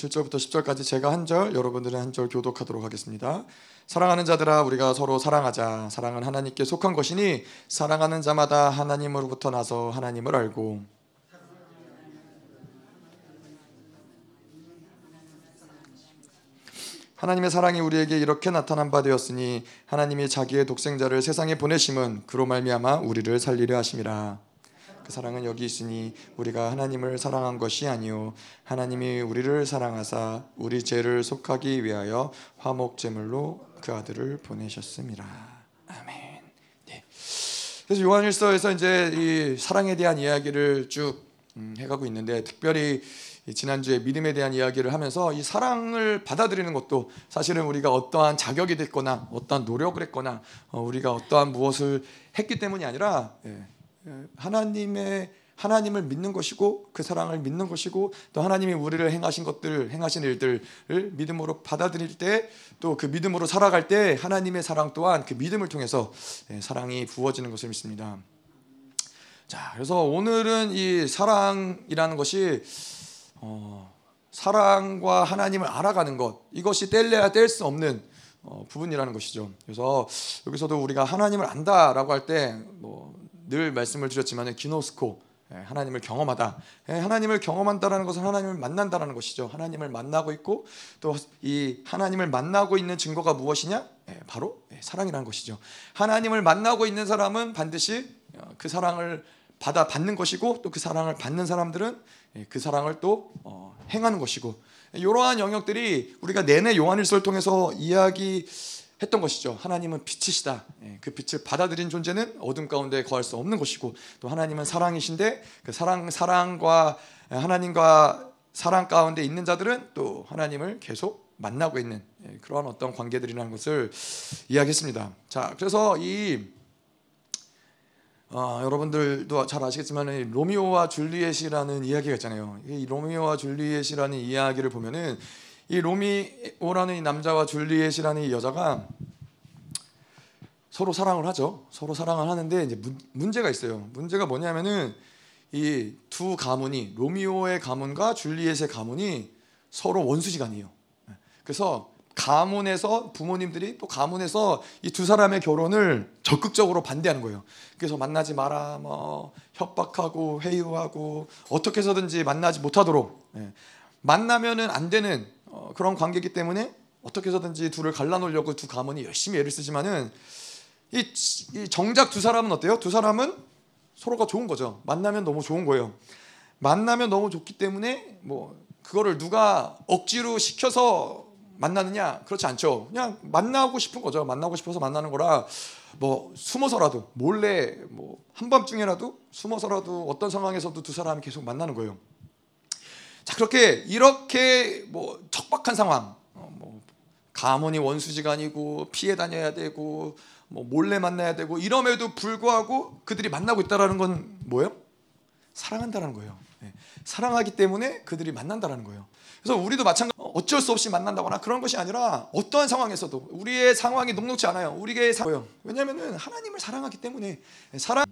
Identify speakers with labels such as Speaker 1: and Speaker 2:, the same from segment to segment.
Speaker 1: 7절부터 10절까지 제가 한 절, 여러분들은 한 절 교독하도록 하겠습니다. 사랑하는 자들아 우리가 서로 사랑하자. 사랑은 하나님께 속한 것이니 사랑하는 자마다 하나님으로부터 나서 하나님을 알고 하나님의 사랑이 우리에게 이렇게 나타난 바 되었으니 하나님이 자기의 독생자를 세상에 보내심은 그로 말미암아 우리를 살리려 하심이라. 그 사랑은 여기 있으니 우리가 하나님을 사랑한 것이 아니요 하나님이 우리를 사랑하사 우리 죄를 속하기 위하여 화목 제물로 그 아들을 보내셨습니다. 아멘. 네. 그래서 요한일서에서 이제 이 사랑에 대한 이야기를 쭉 음, 해가고 있는데 특별히 지난주에 믿음에 대한 이야기를 하면서 이 사랑을 받아들이는 것도 사실은 우리가 어떠한 자격이 됐거나 어떠한 노력을 했거나 어, 우리가 어떠한 무엇을 했기 때문이 아니라 예, 예, 하나님의 하나님을 믿는 것이고 그 사랑을 믿는 것이고 또 하나님이 우리를 행하신 것들 행하신 일들을 믿음으로 받아들일 때 또 그 믿음으로 살아갈 때 하나님의 사랑 또한 그 믿음을 통해서 예, 사랑이 부어지는 것을 믿습니다. 자, 그래서 오늘은 이 사랑이라는 것이 어, 사랑과 하나님을 알아가는 것 이것이 뗄래야 뗄 수 없는 어, 부분이라는 것이죠. 그래서 여기서도 우리가 하나님을 안다라고 할때뭐 늘 말씀을 드렸지만 기노스코 예, 하나님을 경험하다. 예, 하나님을 경험한다라는 것은 하나님을 만난다라는 것이죠. 하나님을 만나고 있고 또 이 하나님을 만나고 있는 증거가 무엇이냐? 예, 바로 사랑이라는 것이죠. 하나님을 만나고 있는 사람은 반드시 어, 그 사랑을 받아 받는 것이고 또 그 사랑을 받는 사람들은 예, 그 사랑을 또 어, 행하는 것이고 이러한 영역들이 우리가 내내 요한일서를 통해서 이야기 했던 것이죠. 하나님은 빛이시다. 예, 그 빛을 받아들인 존재는 어둠 가운데 거할 수 없는 것이고 또 하나님은 사랑이신데 그 사랑 사랑과 하나님과 사랑 가운데 있는 자들은 또 하나님을 계속 만나고 있는 예, 그러한 어떤 관계들이라는 것을 이야기했습니다. 자, 그래서 이 어, 여러분들도 잘 아시겠지만 로미오와 줄리엣이라는 이야기가 있잖아요. 이 로미오와 줄리엣이라는 이야기를 보면은 이 로미오라는 이 남자와 줄리엣이라는 이 여자가 서로 사랑을 하죠. 서로 사랑을 하는데 이제 문 제가 있어요. 문제가 뭐냐면은 이 두 가문이 로미오의 가문과 줄리엣의 가문이 서로 원수지간이에요. 그래서 가문에서 부모님들이 또 가문에서 이 두 사람의 결혼을 적극적으로 반대하는 거예요. 그래서 만나지 마라, 뭐 협박하고 회유하고 어떻게 해서든지 만나지 못하도록 예. 만나면은 안 되는 어, 그런 관계이기 때문에 어떻게 해서든지 둘을 갈라놓으려고 두 가문이 열심히 애를 쓰지만은 이, 이 정작 두 사람은 어때요? 두 사람은 서로가 좋은 거죠. 만나면 너무 좋은 거예요. 만나면 너무 좋기 때문에 뭐 그거를 누가 억지로 시켜서 만나느냐? 그렇지 않죠. 그냥 만나고 싶은 거죠. 만나고 싶어서 만나는 거라 뭐 숨어서라도 몰래 뭐 한밤중에라도 숨어서라도 어떤 상황에서도 두 사람이 계속 만나는 거예요. 자 그렇게 이렇게 뭐 척박한 상황, 어, 뭐 가문이 원수지간이고 피해 다녀야 되고 뭐 몰래 만나야 되고 이럼에도 불구하고 그들이 만나고 있다라는 건 뭐예요? 사랑한다라는 거예요. 네. 사랑하기 때문에 그들이 만난다라는 거예요. 그래서 우리도 마찬가지 어쩔 수 없이 만난다거나 그런 것이 아니라 어떠한 상황에서도 우리의 상황이 녹록지 않아요. 우리의 상황 왜냐하면 하나님을 사랑하기 때문에 사랑.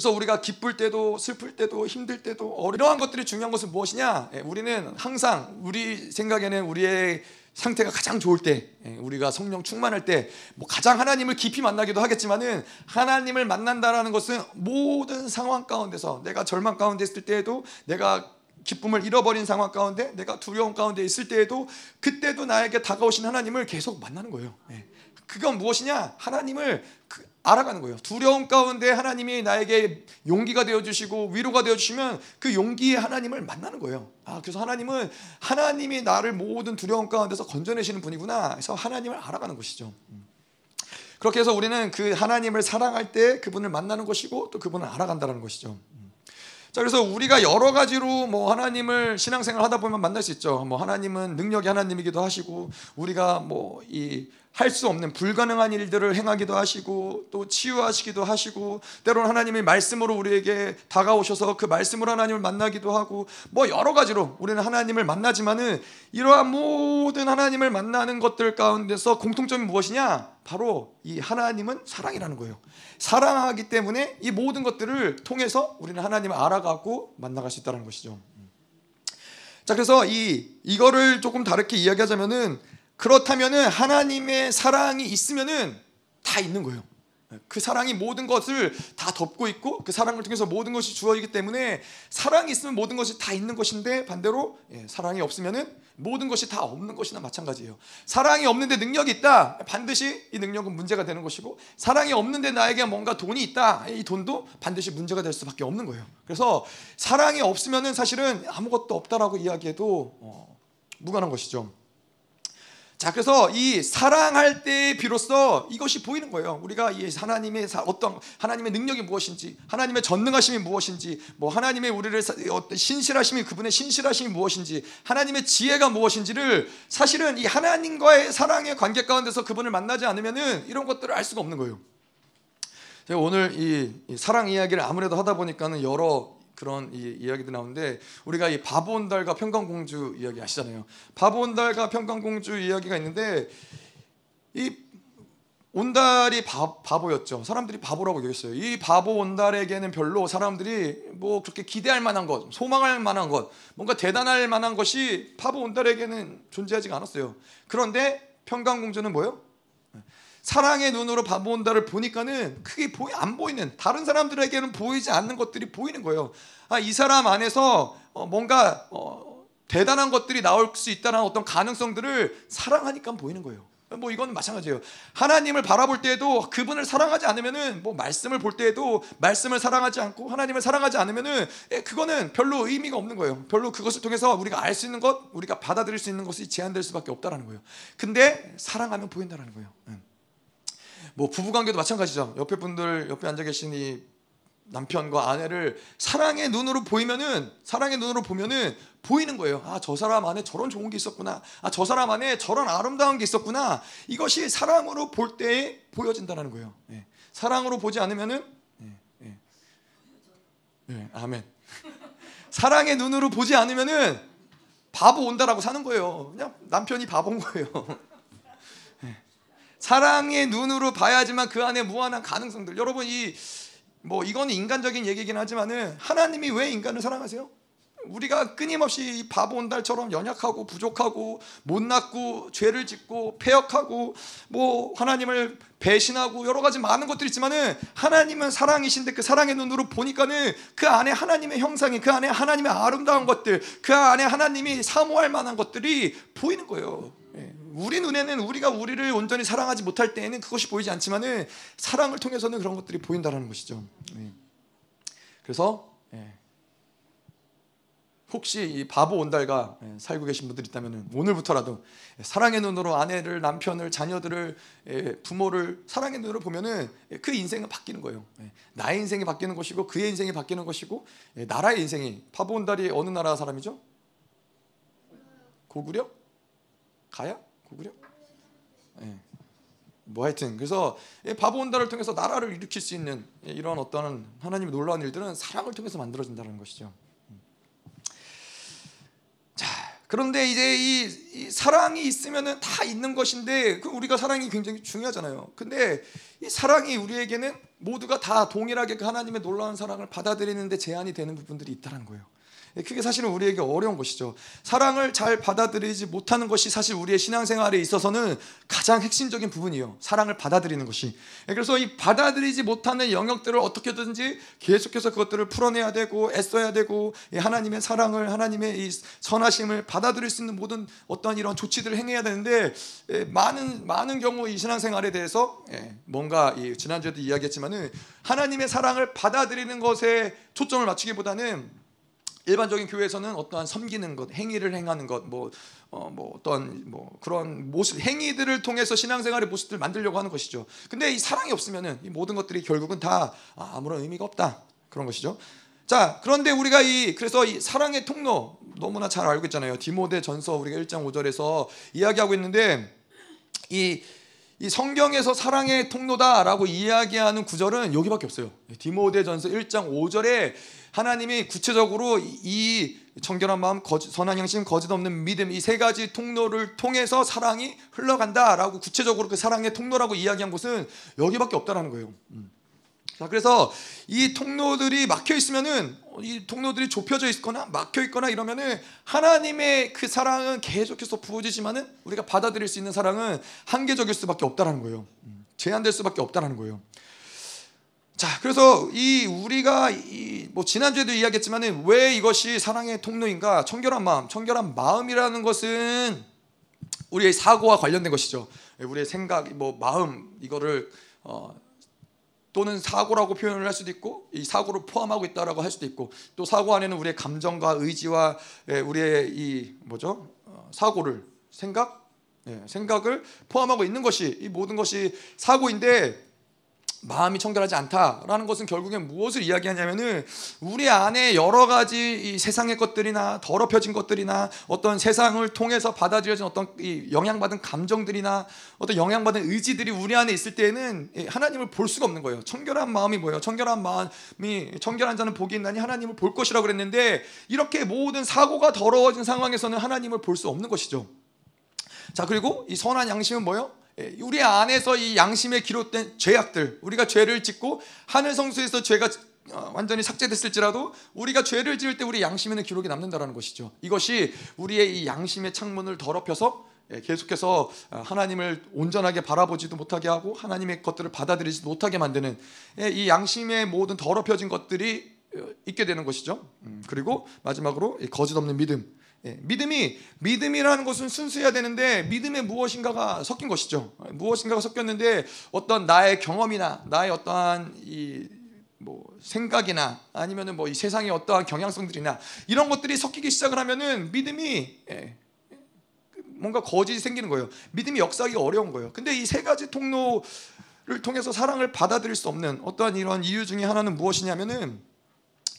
Speaker 1: 그래서 우리가 기쁠 때도 슬플 때도 힘들 때도 이러한 것들이 중요한 것은 무엇이냐? 예, 우리는 항상 우리 생각에는 우리의 상태가 가장 좋을 때, 예, 우리가 성령 충만할 때, 뭐 가장 하나님을 깊이 만나기도 하겠지만은 하나님을 만난다라는 것은 모든 상황 가운데서 내가 절망 가운데 있을 때에도 내가 기쁨을 잃어버린 상황 가운데 내가 두려움 가운데 있을 때에도 그때도 나에게 다가오신 하나님을 계속 만나는 거예요. 예. 그건 무엇이냐? 하나님을 그 알아가는 거예요. 두려움 가운데 하나님이 나에게 용기가 되어 주시고 위로가 되어 주시면 그 용기의 하나님을 만나는 거예요. 아, 그래서 하나님은 하나님이 나를 모든 두려움 가운데서 건져내시는 분이구나. 그래서 하나님을 알아가는 것이죠. 음. 그렇게 해서 우리는 그 하나님을 사랑할 때 그분을 만나는 것이고 또 그분을 알아간다는 것이죠. 자, 그래서 우리가 여러 가지로 뭐 하나님을 신앙생활 하다 보면 만날 수 있죠. 뭐 하나님은 능력이 하나님이기도 하시고 우리가 뭐 이 할 수 없는 불가능한 일들을 행하기도 하시고 또 치유하시기도 하시고 때로는 하나님의 말씀으로 우리에게 다가오셔서 그 말씀으로 하나님을 만나기도 하고 뭐 여러 가지로 우리는 하나님을 만나지만은 이러한 모든 하나님을 만나는 것들 가운데서 공통점이 무엇이냐? 바로 이 하나님은 사랑이라는 거예요. 사랑하기 때문에 이 모든 것들을 통해서 우리는 하나님을 알아가고 만나갈 수 있다는 것이죠. 자, 그래서 이 이거를 조금 다르게 이야기하자면은 그렇다면은 하나님의 사랑이 있으면은 다 있는 거예요. 그 사랑이 모든 것을 다 덮고 있고 그 사랑을 통해서 모든 것이 주어지기 때문에 사랑이 있으면 모든 것이 다 있는 것인데 반대로 예, 사랑이 없으면은 모든 것이 다 없는 것이나 마찬가지예요. 사랑이 없는데 능력이 있다. 반드시 이 능력은 문제가 되는 것이고 사랑이 없는데 나에게 뭔가 돈이 있다. 이 돈도 반드시 문제가 될 수밖에 없는 거예요. 그래서 사랑이 없으면은 사실은 아무것도 없다라고 이야기해도 어, 무관한 것이죠. 자, 그래서 이 사랑할 때 비로소 이것이 보이는 거예요. 우리가 이 하나님의 어떤 하나님의 능력이 무엇인지, 하나님의 전능하심이 무엇인지, 뭐 하나님의 우리를 어떤 신실하심이 그분의 신실하심이 무엇인지, 하나님의 지혜가 무엇인지를 사실은 이 하나님과의 사랑의 관계 가운데서 그분을 만나지 않으면은 이런 것들을 알 수가 없는 거예요. 오늘 이 사랑 이야기를 아무래도 하다 보니까는 여러 그런 이, 이야기도 나오는데 우리가 이 바보 온달과 평강공주 이야기 아시잖아요. 바보 온달과 평강공주 이야기가 있는데 이 온달이 바, 바보였죠. 사람들이 바보라고 여겼어요. 이 바보 온달에게는 별로 사람들이 뭐 그렇게 기대할 만한 것, 소망할 만한 것, 뭔가 대단할 만한 것이 바보 온달에게는 존재하지가 않았어요. 그런데 평강공주는 뭐예요? 사랑의 눈으로 바본다를 보니까는 크게 보이 안 보이는 다른 사람들에게는 보이지 않는 것들이 보이는 거예요. 아, 이 사람 안에서 어, 뭔가 어, 대단한 것들이 나올 수 있다는 어떤 가능성들을 사랑하니까 보이는 거예요. 뭐 이건 마찬가지예요. 하나님을 바라볼 때에도 그분을 사랑하지 않으면은 뭐 말씀을 볼 때에도 말씀을 사랑하지 않고 하나님을 사랑하지 않으면은 예, 그거는 별로 의미가 없는 거예요. 별로 그것을 통해서 우리가 알 수 있는 것, 우리가 받아들일 수 있는 것이 제한될 수밖에 없다라는 거예요. 근데 사랑하면 보인다라는 거예요. 뭐 부부 관계도 마찬가지죠. 옆에 분들 옆에 앉아 계신 이 남편과 아내를 사랑의 눈으로 보이면은 사랑의 눈으로 보면은 보이는 거예요. 아, 저 사람 안에 저런 좋은 게 있었구나. 아, 저 사람 안에 저런 아름다운 게 있었구나. 이것이 사랑으로 볼 때에 보여진다는 거예요. 네. 사랑으로 보지 않으면은 네, 네. 네, 아멘. 사랑의 눈으로 보지 않으면은 바보 온다라고 사는 거예요. 그냥 남편이 바본 거예요. 사랑의 눈으로 봐야지만 그 안에 무한한 가능성들. 여러분 이 뭐 이거는 인간적인 얘기긴 하지만은 하나님이 왜 인간을 사랑하세요? 우리가 끊임없이 바보 온달처럼 연약하고 부족하고 못났고 죄를 짓고 폐역하고 뭐 하나님을 배신하고 여러 가지 많은 것들이 있지만은 하나님은 사랑이신데 그 사랑의 눈으로 보니까는 그 안에 하나님의 형상이 그 안에 하나님의 아름다운 것들 그 안에 하나님이 사모할 만한 것들이 보이는 거예요. 예. 우리 눈에는 우리가 우리를 온전히 사랑하지 못할 때에는 그것이 보이지 않지만은 사랑을 통해서는 그런 것들이 보인다라는 것이죠. 예. 그래서 예. 혹시 이 바보 온달과 살고 계신 분들 있다면 오늘부터라도 사랑의 눈으로 아내를 남편을 자녀들을 부모를 사랑의 눈으로 보면은 그 인생은 바뀌는 거예요. 나의 인생이 바뀌는 것이고 그의 인생이 바뀌는 것이고 나라의 인생이 바보 온달이 어느 나라 사람이죠? 고구려? 가야? 고구려? 네. 뭐 하여튼 그래서 바보 온다를 통해서 나라를 일으킬 수 있는 이런 어떤 하나님의 놀라운 일들은 사랑을 통해서 만들어진다는 것이죠. 자 그런데 이제 이, 이 사랑이 있으면은 다 있는 것인데 그 우리가 사랑이 굉장히 중요하잖아요. 근데 이 사랑이 우리에게는 모두가 다 동일하게 그 하나님의 놀라운 사랑을 받아들이는데 제한이 되는 부분들이 있다는 거예요. 그게 사실은 우리에게 어려운 것이죠. 사랑을 잘 받아들이지 못하는 것이 사실 우리의 신앙생활에 있어서는 가장 핵심적인 부분이에요. 사랑을 받아들이는 것이. 그래서 이 받아들이지 못하는 영역들을 어떻게든지 계속해서 그것들을 풀어내야 되고 애써야 되고 하나님의 사랑을 하나님의 이 선하심을 받아들일 수 있는 모든 어떤 이런 조치들을 행해야 되는데 많은 많은 경우 이 신앙생활에 대해서 뭔가 지난주에도 이야기했지만은 하나님의 사랑을 받아들이는 것에 초점을 맞추기보다는 일반적인 교회에서는 어떠한 섬기는 것, 행위를 행하는 것, 뭐, 어, 뭐 어떤 뭐 그런 모습, 행위들을 통해서 신앙생활의 모습들을 만들려고 하는 것이죠. 근데 이 사랑이 없으면은 이 모든 것들이 결국은 다 아무런 의미가 없다 그런 것이죠. 자, 그런데 우리가 이 그래서 이 사랑의 통로 너무나 잘 알고 있잖아요. 디모데 전서 우리가 1장 5절에서 이야기하고 있는데 이, 이 성경에서 사랑의 통로다라고 이야기하는 구절은 여기밖에 없어요. 디모데 전서 1장 5절에 하나님이 구체적으로 이 정결한 마음, 선한 양심, 거짓 없는 믿음 이 세 가지 통로를 통해서 사랑이 흘러간다라고 구체적으로 그 사랑의 통로라고 이야기한 곳은 여기밖에 없다라는 거예요. 음. 자, 그래서 이 통로들이 막혀 있으면은 이 통로들이 좁혀져 있거나 막혀 있거나 이러면은 하나님의 그 사랑은 계속해서 부어지지만은 우리가 받아들일 수 있는 사랑은 한계적일 수밖에 없다라는 거예요. 음, 제한될 수밖에 없다라는 거예요. 자, 그래서 이 우리가 이 뭐 지난주에도 이야기했지만은 왜 이것이 사랑의 통로인가? 청결한 마음, 청결한 마음이라는 것은 우리의 사고와 관련된 것이죠. 우리의 생각, 뭐 마음 이거를 어, 또는 사고라고 표현을 할 수도 있고 이 사고를 포함하고 있다라고 할 수도 있고 또 사고 안에는 우리의 감정과 의지와 예, 우리의 이 뭐죠 어, 사고를 생각 예, 생각을 포함하고 있는 것이 이 모든 것이 사고인데 마음이 청결하지 않다라는 것은 결국엔 무엇을 이야기하냐면은 우리 안에 여러 가지 세상의 것들이나 더럽혀진 것들이나 어떤 세상을 통해서 받아들여진 어떤 영향받은 감정들이나 어떤 영향받은 의지들이 우리 안에 있을 때에는 하나님을 볼 수가 없는 거예요. 청결한 마음이 뭐예요? 청결한 마음이 청결한 자는 복이 있나니 하나님을 볼 것이라고 그랬는데 이렇게 모든 사고가 더러워진 상황에서는 하나님을 볼 수 없는 것이죠. 자 그리고 이 선한 양심은 뭐예요? 예, 우리 안에서 이 양심에 기록된 죄악들, 우리가 죄를 짓고 하늘 성수에서 죄가 어, 완전히 삭제됐을지라도 우리가 죄를 지을 때 우리 양심에는 기록이 남는다라는 것이죠. 이것이 우리의 이 양심의 창문을 더럽혀서 예, 계속해서 어, 하나님을 온전하게 바라보지도 못하게 하고 하나님의 것들을 받아들이지 못하게 만드는 예, 이 양심의 모든 더럽혀진 것들이 어, 있게 되는 것이죠. 음, 그리고 마지막으로 거짓 없는 믿음. 예, 믿음이 믿음이라는 것은 순수해야 되는데 믿음에 무엇인가가 섞인 것이죠. 무엇인가가 섞였는데 어떤 나의 경험이나 나의 어떠한 이 뭐 생각이나 아니면은 뭐 이 세상의 어떠한 경향성들이나 이런 것들이 섞이기 시작을 하면은 믿음이 예, 뭔가 거짓이 생기는 거예요. 믿음이 역사하기 어려운 거예요. 근데 이 세 가지 통로를 통해서 사랑을 받아들일 수 없는 어떠한 이런 이유 중에 하나는 무엇이냐면은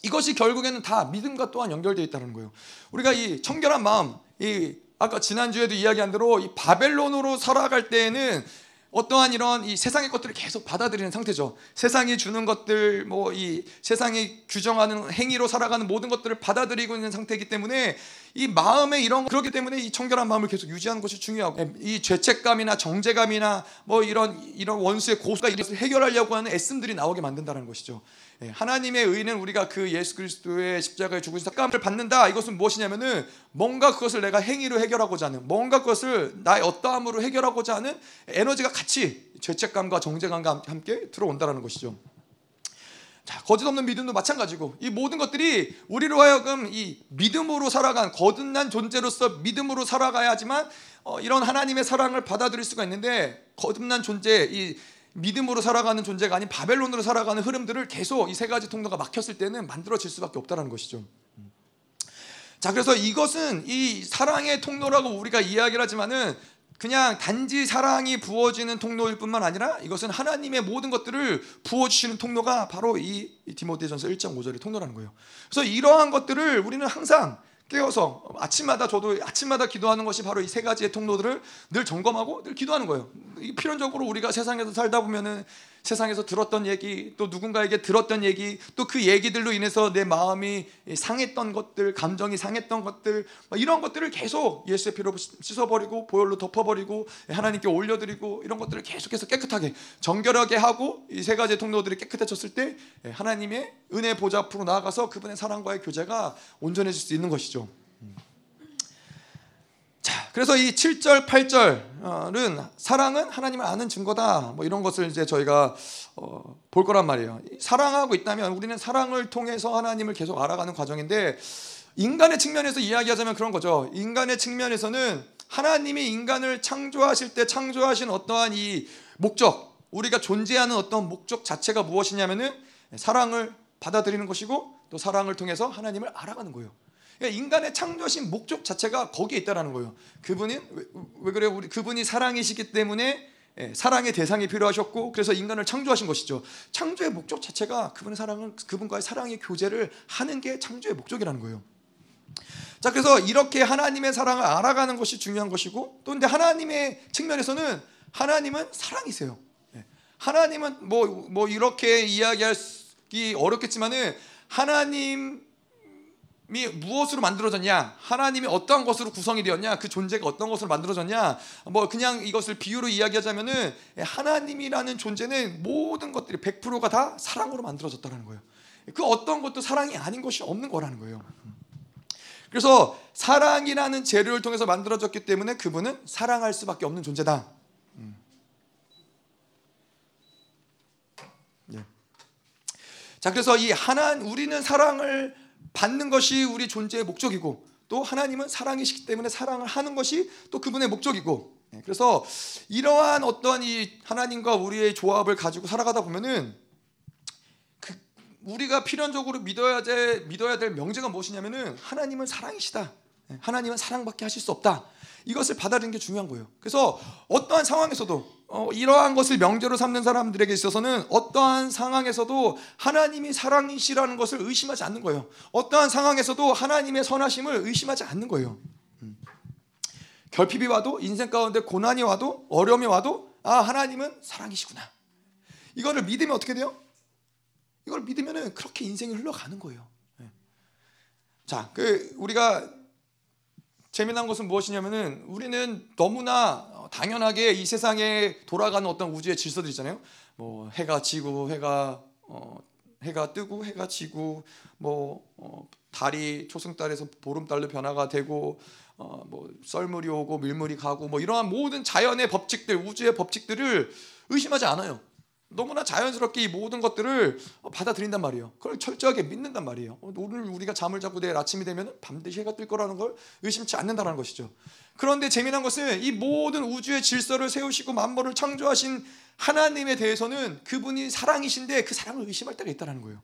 Speaker 1: 이것이 결국에는 다 믿음과 또한 연결되어 있다는 거예요. 우리가 이 청결한 마음, 이 아까 지난주에도 이야기한 대로 이 바벨론으로 살아갈 때에는 어떠한 이런 이 세상의 것들을 계속 받아들이는 상태죠. 세상이 주는 것들, 뭐 이 세상이 규정하는 행위로 살아가는 모든 것들을 받아들이고 있는 상태이기 때문에 이 마음에 이런 그렇기 때문에 이 청결한 마음을 계속 유지하는 것이 중요하고 이 죄책감이나 정죄감이나 뭐 이런 이런 원수의 고수가 이것을 해결하려고 하는 애씀들이 나오게 만든다는 것이죠. 예, 하나님의 의는 우리가 그 예수 그리스도의 십자가에 죽으신 삭감을 받는다. 이것은 무엇이냐면은 뭔가 그것을 내가 행위로 해결하고자 하는 뭔가 그것을 나의 어떠함으로 해결하고자 하는 에너지가 같이 죄책감과 정죄감과 함께 들어온다라는 것이죠. 자, 거짓 없는 믿음도 마찬가지고 이 모든 것들이 우리로 하여금 이 믿음으로 살아간 거듭난 존재로서 믿음으로 살아가야지만 어, 이런 하나님의 사랑을 받아들일 수가 있는데 거듭난 존재 이 믿음으로 살아가는 존재가 아닌 바벨론으로 살아가는 흐름들을 계속 이 세 가지 통로가 막혔을 때는 만들어질 수밖에 없다는 것이죠. 자, 그래서 이것은 이 사랑의 통로라고 우리가 이야기를 하지만은 그냥 단지 사랑이 부어지는 통로일 뿐만 아니라 이것은 하나님의 모든 것들을 부어주시는 통로가 바로 이 디모데전서 1장 5절의 통로라는 거예요. 그래서 이러한 것들을 우리는 항상 깨어서 아침마다 저도 아침마다 기도하는 것이 바로 이 세 가지의 통로들을 늘 점검하고 늘 기도하는 거예요. 필연적으로 우리가 세상에서 살다 보면은 세상에서 들었던 얘기 또 누군가에게 들었던 얘기 또 그 얘기들로 인해서 내 마음이 상했던 것들 감정이 상했던 것들 이런 것들을 계속 예수의 피로 씻어버리고 보혈로 덮어버리고 하나님께 올려드리고 이런 것들을 계속해서 깨끗하게 정결하게 하고 이 세 가지 통로들이 깨끗해졌을 때 하나님의 은혜 보좌 앞으로 나아가서 그분의 사랑과의 교제가 온전해질 수 있는 것이죠. 자, 그래서 이 7절, 8절은 사랑은 하나님을 아는 증거다. 뭐 이런 것을 이제 저희가 어, 볼 거란 말이에요. 사랑하고 있다면 우리는 사랑을 통해서 하나님을 계속 알아가는 과정인데 인간의 측면에서 이야기하자면 그런 거죠. 인간의 측면에서는 하나님이 인간을 창조하실 때 창조하신 어떠한 이 목적, 우리가 존재하는 어떤 목적 자체가 무엇이냐면은 사랑을 받아들이는 것이고 또 사랑을 통해서 하나님을 알아가는 거예요. 그러니까 인간의 창조신 목적 자체가 거기에 있다라는 거예요. 그분이 왜, 왜 그래요? 우리 그분이 사랑이시기 때문에 예, 사랑의 대상이 필요하셨고 그래서 인간을 창조하신 것이죠. 창조의 목적 자체가 그분의 사랑은 그분과의 사랑의 교제를 하는 게 창조의 목적이라는 거예요. 자, 그래서 이렇게 하나님의 사랑을 알아가는 것이 중요한 것이고 또 근데 하나님의 측면에서는 하나님은 사랑이세요. 예. 하나님은 뭐뭐 뭐 이렇게 이야기하기 어렵겠지만은 하나님 무엇으로 만들어졌냐? 하나님이 어떠한 것으로 구성이 되었냐? 그 존재가 어떤 것으로 만들어졌냐? 뭐 그냥 이것을 비유로 이야기하자면은 하나님이라는 존재는 모든 것들이 100%가 다 사랑으로 만들어졌다는 거예요. 그 어떤 것도 사랑이 아닌 것이 없는 거라는 거예요. 그래서 사랑이라는 재료를 통해서 만들어졌기 때문에 그분은 사랑할 수밖에 없는 존재다. 음. 예. 자, 그래서 이 하나 우리는 사랑을 받는 것이 우리 존재의 목적이고 또 하나님은 사랑이시기 때문에 사랑을 하는 것이 또 그분의 목적이고 예. 그래서 이러한 어떤 이 하나님과 우리의 조합을 가지고 살아가다 보면은 우리가 필연적으로 믿어야 될 믿어야 될 명제가 무엇이냐면은 하나님은 사랑이시다. 네, 하나님은 사랑밖에 하실 수 없다. 이것을 받아들이는 게 중요한 거예요. 그래서 어떠한 상황에서도 어, 이러한 것을 명제로 삼는 사람들에게 있어서는 어떠한 상황에서도 하나님이 사랑이시라는 것을 의심하지 않는 거예요. 어떠한 상황에서도 하나님의 선하심을 의심하지 않는 거예요. 음. 결핍이 와도 인생 가운데 고난이 와도 어려움이 와도 아 하나님은 사랑이시구나. 이거를 믿으면 어떻게 돼요? 이걸 믿으면은 그렇게 인생이 흘러가는 거예요. 네. 자, 그 우리가 재미난 것은 무엇이냐면은 우리는 너무나 당연하게 이 세상에 돌아가는 어떤 우주의 질서들 있잖아요. 뭐 해가 지고 해가 어, 해가 뜨고 해가 지고 뭐 어, 달이 초승달에서 보름달로 변화가 되고 어, 뭐 썰물이 오고 밀물이 가고 뭐 이러한 모든 자연의 법칙들 우주의 법칙들을 의심하지 않아요. 너무나 자연스럽게 이 모든 것들을 받아들인단 말이에요. 그걸 철저하게 믿는단 말이에요. 오늘 우리가 잠을 자고 내일 아침이 되면 반드시 해가 뜰 거라는 걸 의심치 않는다는 것이죠. 그런데 재미난 것은 이 모든 우주의 질서를 세우시고 만물을 창조하신 하나님에 대해서는 그분이 사랑이신데 그 사랑을 의심할 때가 있다는 거예요.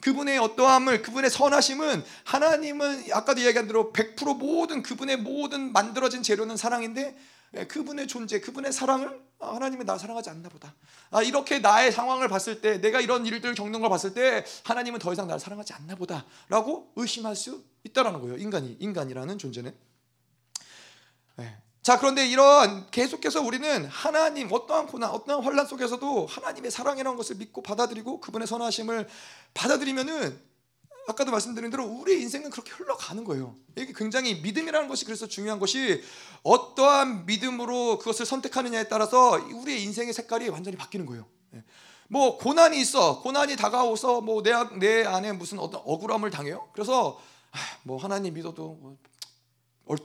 Speaker 1: 그분의 어떠함을 그분의 선하심은 하나님은 아까도 이야기한 대로 100% 모든 그분의 모든 만들어진 재료는 사랑인데 예, 그분의 존재, 그분의 사랑을 아, 하나님이 나 사랑하지 않나 보다. 아, 이렇게 나의 상황을 봤을 때, 내가 이런 일들을 겪는 걸 봤을 때, 하나님은 더 이상 나를 사랑하지 않나 보다라고 의심할 수 있다라는 거예요. 인간이, 인간이라는 존재는. 네. 자, 그런데 이런 계속해서 우리는 하나님 어떠한 고난, 어떠한 환란 속에서도 하나님의 사랑이라는 것을 믿고 받아들이고 그분의 선하심을 받아들이면은 아까도 말씀드린 대로 우리의 인생은 그렇게 흘러가는 거예요. 이게 굉장히 믿음이라는 것이 그래서 중요한 것이 어떠한 믿음으로 그것을 선택하느냐에 따라서 우리의 인생의 색깔이 완전히 바뀌는 거예요. 예. 뭐 고난이 있어, 고난이 다가오서 뭐내 내 안에 무슨 어떤 억울함을 당해요. 그래서 아, 뭐 하나님 믿어도 뭐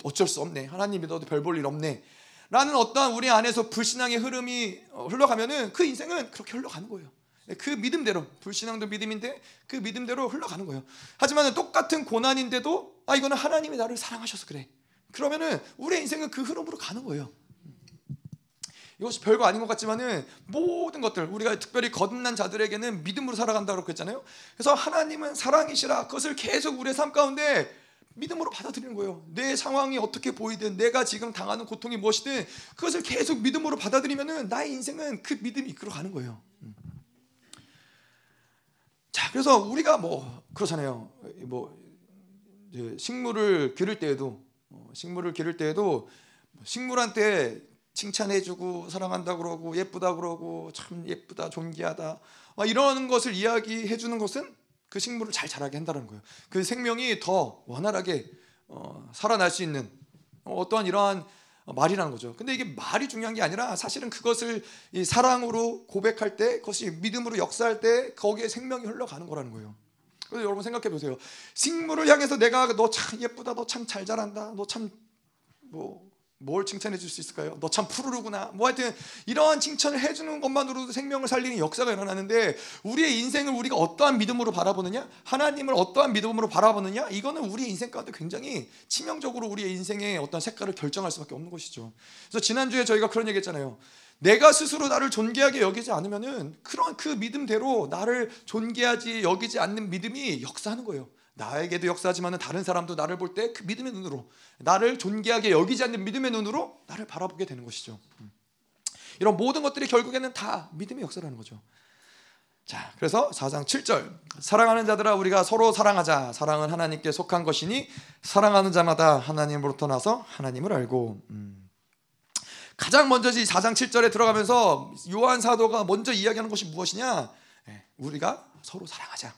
Speaker 1: 어쩔 수 없네. 하나님 믿어도 별 볼 일 없네. 라는 어떠한 우리 안에서 불신앙의 흐름이 어, 흘러가면은 그 인생은 그렇게 흘러가는 거예요. 그 믿음대로 불신앙도 믿음인데 그 믿음대로 흘러가는 거예요. 하지만 똑같은 고난인데도 아 이거는 하나님이 나를 사랑하셔서 그래. 그러면은 우리의 인생은 그 흐름으로 가는 거예요. 이것이 별거 아닌 것 같지만은 모든 것들 우리가 특별히 거듭난 자들에게는 믿음으로 살아간다고 했잖아요. 그래서 하나님은 사랑이시라 그것을 계속 우리의 삶 가운데 믿음으로 받아들이는 거예요. 내 상황이 어떻게 보이든 내가 지금 당하는 고통이 무엇이든 그것을 계속 믿음으로 받아들이면은 나의 인생은 그 믿음이 이끌어 가는 거예요. 자, 그래서 우리가 뭐 그렇잖아요. 뭐 식물을 기를 때에도 어, 식물을 기를 때에도 식물한테 칭찬해주고 사랑한다 그러고 예쁘다 그러고 참 예쁘다 존귀하다 이런 것을 이야기해주는 것은 그 식물을 잘 자라게 한다는 거예요. 그 생명이 더 원활하게 어, 살아날 수 있는 어떠한 이러한 어, 말이라는 거죠. 근데 이게 말이 중요한 게 아니라 사실은 그것을 사랑으로 고백할 때, 그것이 믿음으로 역사할 때 거기에 생명이 흘러가는 거라는 거예요. 그래서 여러분 생각해 보세요. 식물을 향해서 내가 너 참 예쁘다, 너 참 잘 자란다, 너 참 뭐 뭘 칭찬해 줄 수 있을까요? 너 참 푸르르구나. 뭐 하여튼 이러한 칭찬을 해주는 것만으로도 생명을 살리는 역사가 일어나는데 우리의 인생을 우리가 어떠한 믿음으로 바라보느냐, 하나님을 어떠한 믿음으로 바라보느냐, 이거는 우리의 인생 가운데 굉장히 치명적으로 우리의 인생의 어떤 색깔을 결정할 수밖에 없는 것이죠. 그래서 지난 주에 저희가 그런 얘기했잖아요. 내가 스스로 나를 존귀하게 여기지 않으면은 그런 그 믿음대로 나를 존귀하지 여기지 않는 믿음이 역사하는 거예요. 나에게도 역사하지만 다른 사람도 나를 볼 때 그 믿음의 눈으로 나를 존귀하게 여기지 않는 믿음의 눈으로 나를 바라보게 되는 것이죠. 음. 이런 모든 것들이 결국에는 다 믿음의 역사라는 거죠. 자, 그래서 4장 7절 사랑하는 자들아 우리가 서로 사랑하자. 사랑은 하나님께 속한 것이니 사랑하는 자마다 하나님으로부터 나서 하나님을 알고. 음. 가장 먼저 4장 7절에 들어가면서 요한 사도가 먼저 이야기하는 것이 무엇이냐? 예, 우리가 서로 사랑하자.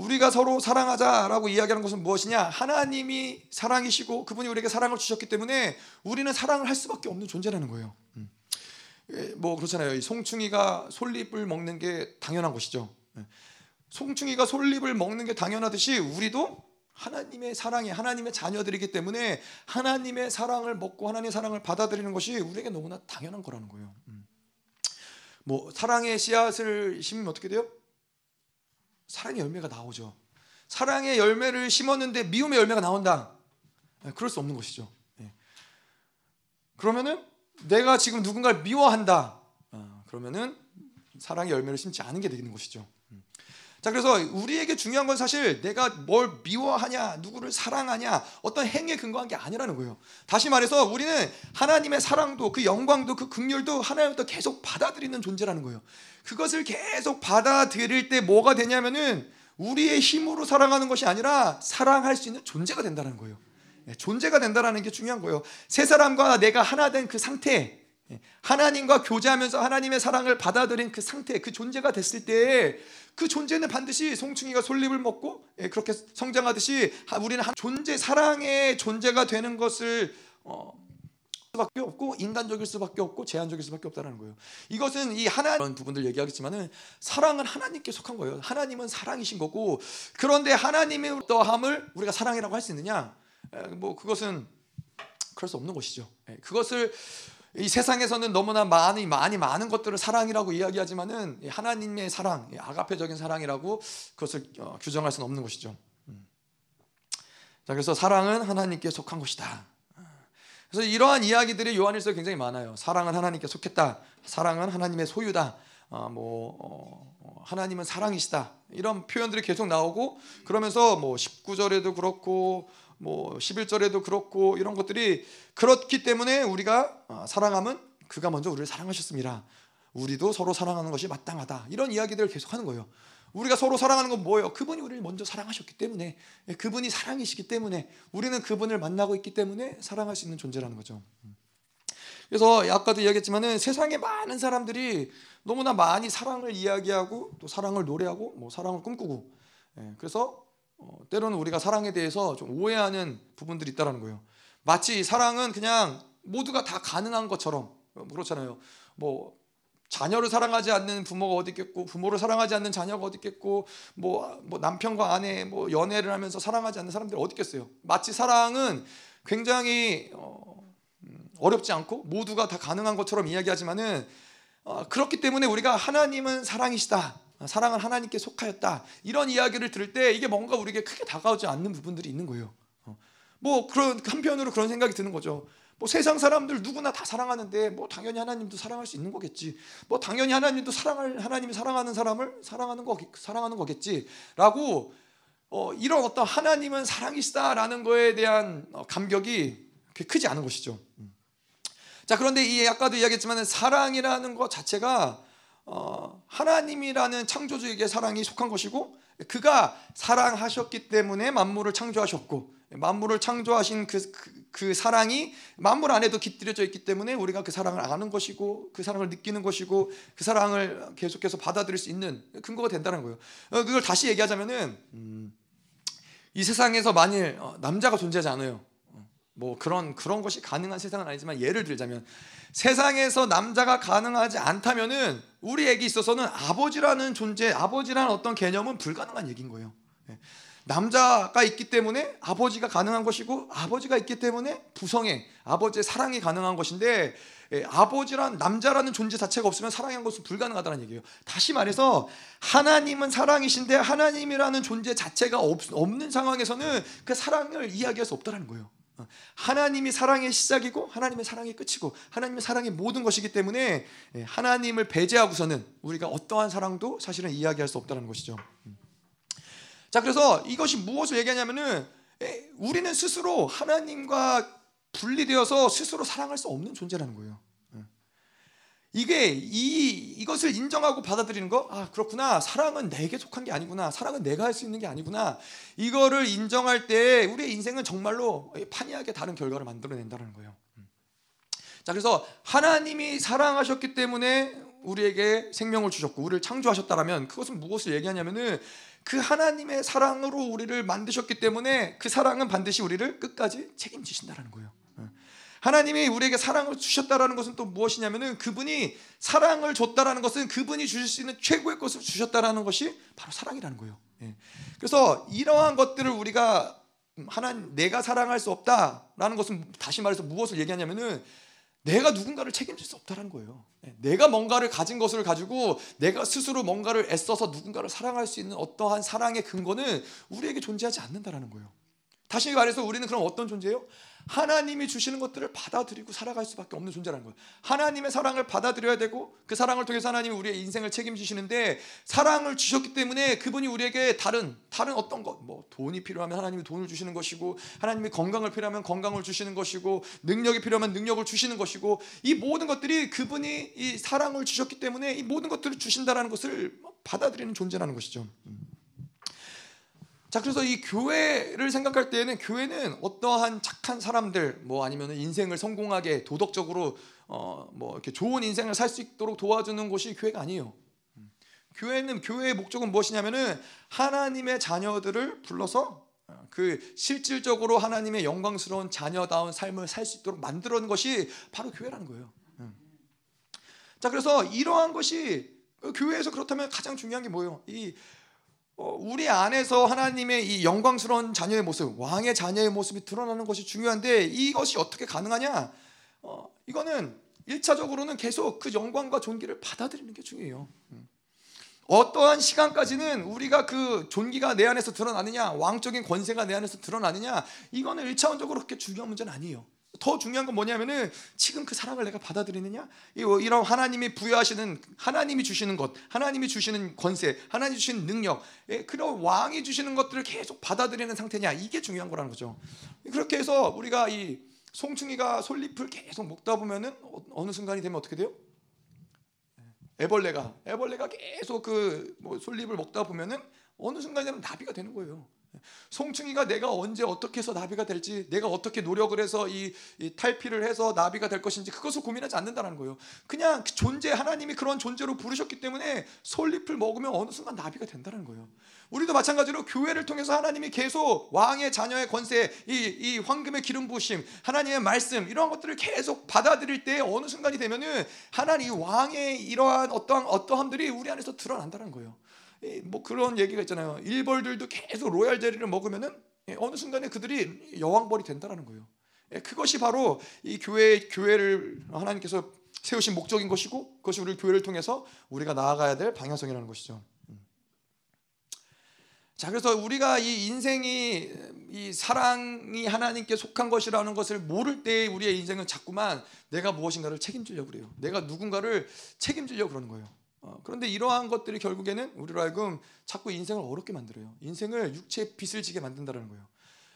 Speaker 1: 우리가 서로 사랑하자라고 이야기하는 것은 무엇이냐? 하나님이 사랑이시고 그분이 우리에게 사랑을 주셨기 때문에 우리는 사랑을 할 수밖에 없는 존재라는 거예요. 음. 예, 뭐 그렇잖아요. 송충이가 솔잎을 먹는 게 당연한 것이죠. 예. 송충이가 솔잎을 먹는 게 당연하듯이 우리도 하나님의 사랑이 하나님의 자녀들이기 때문에 하나님의 사랑을 먹고 하나님의 사랑을 받아들이는 것이 우리에게 너무나 당연한 거라는 거예요. 음. 뭐 사랑의 씨앗을 심으면 어떻게 돼요? 사랑의 열매가 나오죠. 사랑의 열매를 심었는데 미움의 열매가 나온다. 네, 그럴 수 없는 것이죠. 네. 그러면은 내가 지금 누군가를 미워한다. 어, 그러면은 사랑의 열매를 심지 않은 게 되는 것이죠. 음. 자 그래서 우리에게 중요한 건 사실 내가 뭘 미워하냐 누구를 사랑하냐 어떤 행위에 근거한 게 아니라는 거예요 다시 말해서 우리는 하나님의 사랑도 그 영광도 그 긍휼도 하나님부터 계속 받아들이는 존재라는 거예요 그것을 계속 받아들일 때 뭐가 되냐면은 우리의 힘으로 사랑하는 것이 아니라 사랑할 수 있는 존재가 된다는 거예요. 예, 존재가 된다는 게 중요한 거예요. 세 사람과 내가 하나 된 그 상태, 예, 하나님과 교제하면서 하나님의 사랑을 받아들인 그 상태, 그 존재가 됐을 때 그 존재는 반드시 송충이가 솔잎을 먹고 예, 그렇게 성장하듯이 우리는 존재 사랑의 존재가 되는 것을 어, 수밖에 없고 인간적일 수밖에 없고 제한적일 수밖에 없다는 거예요. 이것은 이 하나 이런 부분들 얘기하겠지만은 사랑은 하나님께 속한 거예요. 하나님은 사랑이신 거고 그런데 하나님의 더함을 우리가 사랑이라고 할 수 있느냐? 뭐 그것은 그럴 수 없는 것이죠. 그것을 이 세상에서는 너무나 많이 많이 많은 것들을 사랑이라고 이야기하지만은 하나님의 사랑, 아가페적인 사랑이라고 그것을 어, 규정할 수는 없는 것이죠. 음. 자, 그래서 사랑은 하나님께 속한 것이다. 그래서 이러한 이야기들이 요한일서에 굉장히 많아요. 사랑은 하나님께 속했다. 사랑은 하나님의 소유다. 어, 뭐 어, 어 하나님은 사랑이시다. 이런 표현들이 계속 나오고 그러면서 뭐 19절에도 그렇고 뭐 11절에도 그렇고 이런 것들이 그렇기 때문에 우리가 어, 사랑함은 그가 먼저 우리를 사랑하셨습니다. 우리도 서로 사랑하는 것이 마땅하다. 이런 이야기들을 계속 하는 거예요. 우리가 서로 사랑하는 건 뭐예요? 그분이 우리를 먼저 사랑하셨기 때문에 예, 그분이 사랑이시기 때문에 우리는 그분을 만나고 있기 때문에 사랑할 수 있는 존재라는 거죠. 그래서 아까도 이야기했지만은 세상에 많은 사람들이 너무나 많이 사랑을 이야기하고 또 사랑을 노래하고 뭐 사랑을 꿈꾸고 예, 그래서 어, 때로는 우리가 사랑에 대해서 좀 오해하는 부분들이 있다라는 거예요. 마치 사랑은 그냥 모두가 다 가능한 것처럼 어, 그렇잖아요. 뭐 자녀를 사랑하지 않는 부모가 어디 있겠고 부모를 사랑하지 않는 자녀가 어디 있겠고 뭐, 뭐 남편과 아내 뭐 연애를 하면서 사랑하지 않는 사람들이 어디 있겠어요 마치 사랑은 굉장히 어, 음, 어렵지 않고 모두가 다 가능한 것처럼 이야기하지만은 어, 그렇기 때문에 우리가 하나님은 사랑이시다 사랑은 하나님께 속하였다 이런 이야기를 들을 때 이게 뭔가 우리에게 크게 다가오지 않는 부분들이 있는 거예요 어, 뭐 그런 한편으로 그런 생각이 드는 거죠 뭐 세상 사람들 누구나 다 사랑하는데 뭐 당연히 하나님도 사랑할 수 있는 거겠지. 뭐 당연히 하나님도 사랑을 하나님이 사랑하는 사람을 사랑하는 거 사랑하는 거겠지라고 어, 이런 어떤 하나님은 사랑이시다라는 거에 대한 어, 감격이 크지 않은 것이죠. 음. 자 그런데 이 아까도 이야기했지만 사랑이라는 것 자체가 어, 하나님이라는 창조주에게 사랑이 속한 것이고 그가 사랑하셨기 때문에 만물을 창조하셨고 만물을 창조하신 그, 그, 그, 사랑이 만물 안에도 깃들여져 있기 때문에 우리가 그 사랑을 아는 것이고 그 사랑을 느끼는 것이고 그 사랑을 계속해서 받아들일 수 있는 근거가 된다는 거예요. 어, 그걸 다시 얘기하자면은 음, 이 세상에서 만일 어, 남자가 존재하지 않아요. 어, 뭐 그런 그런 것이 가능한 세상은 아니지만 예를 들자면 세상에서 남자가 가능하지 않다면은 우리에게 있어서는 아버지라는 존재, 아버지라는 어떤 개념은 불가능한 얘기인 거예요. 예. 남자가 있기 때문에 아버지가 가능한 것이고 아버지가 있기 때문에 부성애, 아버지의 사랑이 가능한 것인데 예, 아버지란 남자라는 존재 자체가 없으면 사랑한 것은 불가능하다는 얘기예요. 다시 말해서 하나님은 사랑이신데 하나님이라는 존재 자체가 없, 없는 상황에서는 그 사랑을 이야기할 수 없다는 거예요. 어, 하나님이 사랑의 시작이고 하나님의 사랑의 끝이고 하나님의 사랑의 모든 것이기 때문에 예, 하나님을 배제하고서는 우리가 어떠한 사랑도 사실은 이야기할 수 없다는 것이죠. 음. 자, 그래서 이것이 무엇을 얘기하냐면은 우리는 스스로 하나님과 분리되어서 스스로 사랑할 수 없는 존재라는 거예요. 이게 이 이것을 인정하고 받아들이는 거, 아 그렇구나. 사랑은 내게 속한 게 아니구나. 사랑은 내가 할 수 있는 게 아니구나. 이거를 인정할 때 우리의 인생은 정말로 판이하게 다른 결과를 만들어낸다는 거예요. 자, 그래서 하나님이 사랑하셨기 때문에 우리에게 생명을 주셨고 우리를 창조하셨다라면 그것은 무엇을 얘기하냐면은 그 하나님의 사랑으로 우리를 만드셨기 때문에 그 사랑은 반드시 우리를 끝까지 책임지신다라는 거예요. 예. 하나님이 우리에게 사랑을 주셨다라는 것은 또 무엇이냐면은 그분이 사랑을 줬다라는 것은 그분이 주실 수 있는 최고의 것을 주셨다라는 것이 바로 사랑이라는 거예요. 예. 그래서 이러한 것들을 우리가 하나 내가 사랑할 수 없다라는 것은 다시 말해서 무엇을 얘기하냐면은 내가 누군가를 책임질 수 없다는 거예요. 예, 내가 뭔가를 가진 것을 가지고 내가 스스로 뭔가를 애써서 누군가를 사랑할 수 있는 어떠한 사랑의 근거는 우리에게 존재하지 않는다라는 거예요. 다시 말해서 우리는 그럼 어떤 존재예요? 하나님이 주시는 것들을 받아들이고 살아갈 수밖에 없는 존재라는 거예요. 하나님의 사랑을 받아들여야 되고 그 사랑을 통해서 하나님이 우리의 인생을 책임지시는데 사랑을 주셨기 때문에 그분이 우리에게 다른 다른 어떤 것, 뭐 돈이 필요하면 하나님이 돈을 주시는 것이고 하나님이 건강을 필요하면 건강을 주시는 것이고 능력이 필요하면 능력을 주시는 것이고 이 모든 것들이 그분이 이 사랑을 주셨기 때문에 이 모든 것들을 주신다라는 것을 받아들이는 존재라는 것이죠. 음. 자, 그래서 이 교회를 생각할 때에는 교회는 어떠한 착한 사람들, 뭐 아니면 인생을 성공하게 도덕적으로 어, 뭐 이렇게 좋은 인생을 살 수 있도록 도와주는 곳이 교회가 아니에요. 교회는 교회의 목적은 무엇이냐면은 하나님의 자녀들을 불러서 어, 그 실질적으로 하나님의 영광스러운 자녀다운 삶을 살 수 있도록 만들어낸 것이 바로 교회라는 거예요. 자, 그래서 이러한 것이 그 교회에서 그렇다면 가장 중요한 게 뭐예요? 이 어, 우리 안에서 하나님의 이 영광스러운 자녀의 모습, 왕의 자녀의 모습이 드러나는 것이 중요한데 이것이 어떻게 가능하냐? 어, 이거는 1차적으로는 계속 그 영광과 존귀를 받아들이는 게 중요해요. 음. 어떠한 시간까지는 우리가 그 존귀가 내 안에서 드러나느냐, 왕적인 권세가 내 안에서 드러나느냐, 이거는 1차원적으로 그렇게 중요한 문제는 아니에요. 더 중요한 건 뭐냐면은 지금 그 사랑을 내가 받아들이느냐? 이런 하나님이 부여하시는 하나님이 주시는 것, 하나님이 주시는 권세, 하나님이 주시는 능력, 예, 그런 왕이 주시는 것들을 계속 받아들이는 상태냐? 이게 중요한 거라는 거죠. 그렇게 해서 우리가 이 송충이가 솔잎을 계속 먹다 보면은 어, 어느 순간이 되면 어떻게 돼요? 애벌레가 애벌레가 계속 그 뭐 솔잎을 먹다 보면은 어느 순간이 되면 나비가 되는 거예요. 송충이가 내가 언제 어떻게 해서 나비가 될지 내가 어떻게 노력을 해서 이, 이, 탈피를 해서 나비가 될 것인지 그것을 고민하지 않는다는 거예요. 그냥 그 존재 하나님이 그런 존재로 부르셨기 때문에 솔잎을 먹으면 어느 순간 나비가 된다는 거예요. 우리도 마찬가지로 교회를 통해서 하나님이 계속 왕의 자녀의 권세, 이, 이 황금의 기름 부심, 하나님의 말씀 이러한 것들을 계속 받아들일 때 어느 순간이 되면은 하나님 왕의 이러한 어떠한 어떠함들이 우리 안에서 드러난다는 거예요. 뭐 그런 얘기가 있잖아요. 일벌들도 계속 로얄 제리를 먹으면은 예, 어느 순간에 그들이 여왕벌이 된다라는 거예요. 예, 그것이 바로 이 교회 교회를 하나님께서 세우신 목적인 것이고 그것이 우리 교회를 통해서 우리가 나아가야 될 방향성이라는 것이죠. 음. 자, 그래서 우리가 이 인생이 이 사랑이 하나님께 속한 것이라는 것을 모를 때 우리의 인생은 자꾸만 내가 무엇인가를 책임지려고 그래요. 내가 누군가를 책임지려고 그러는 거예요. 어, 그런데 이러한 것들이 결국에는 우리로 하여금 자꾸 인생을 어렵게 만들어요. 인생을 육체의 빚을 지게 만든다는 거예요.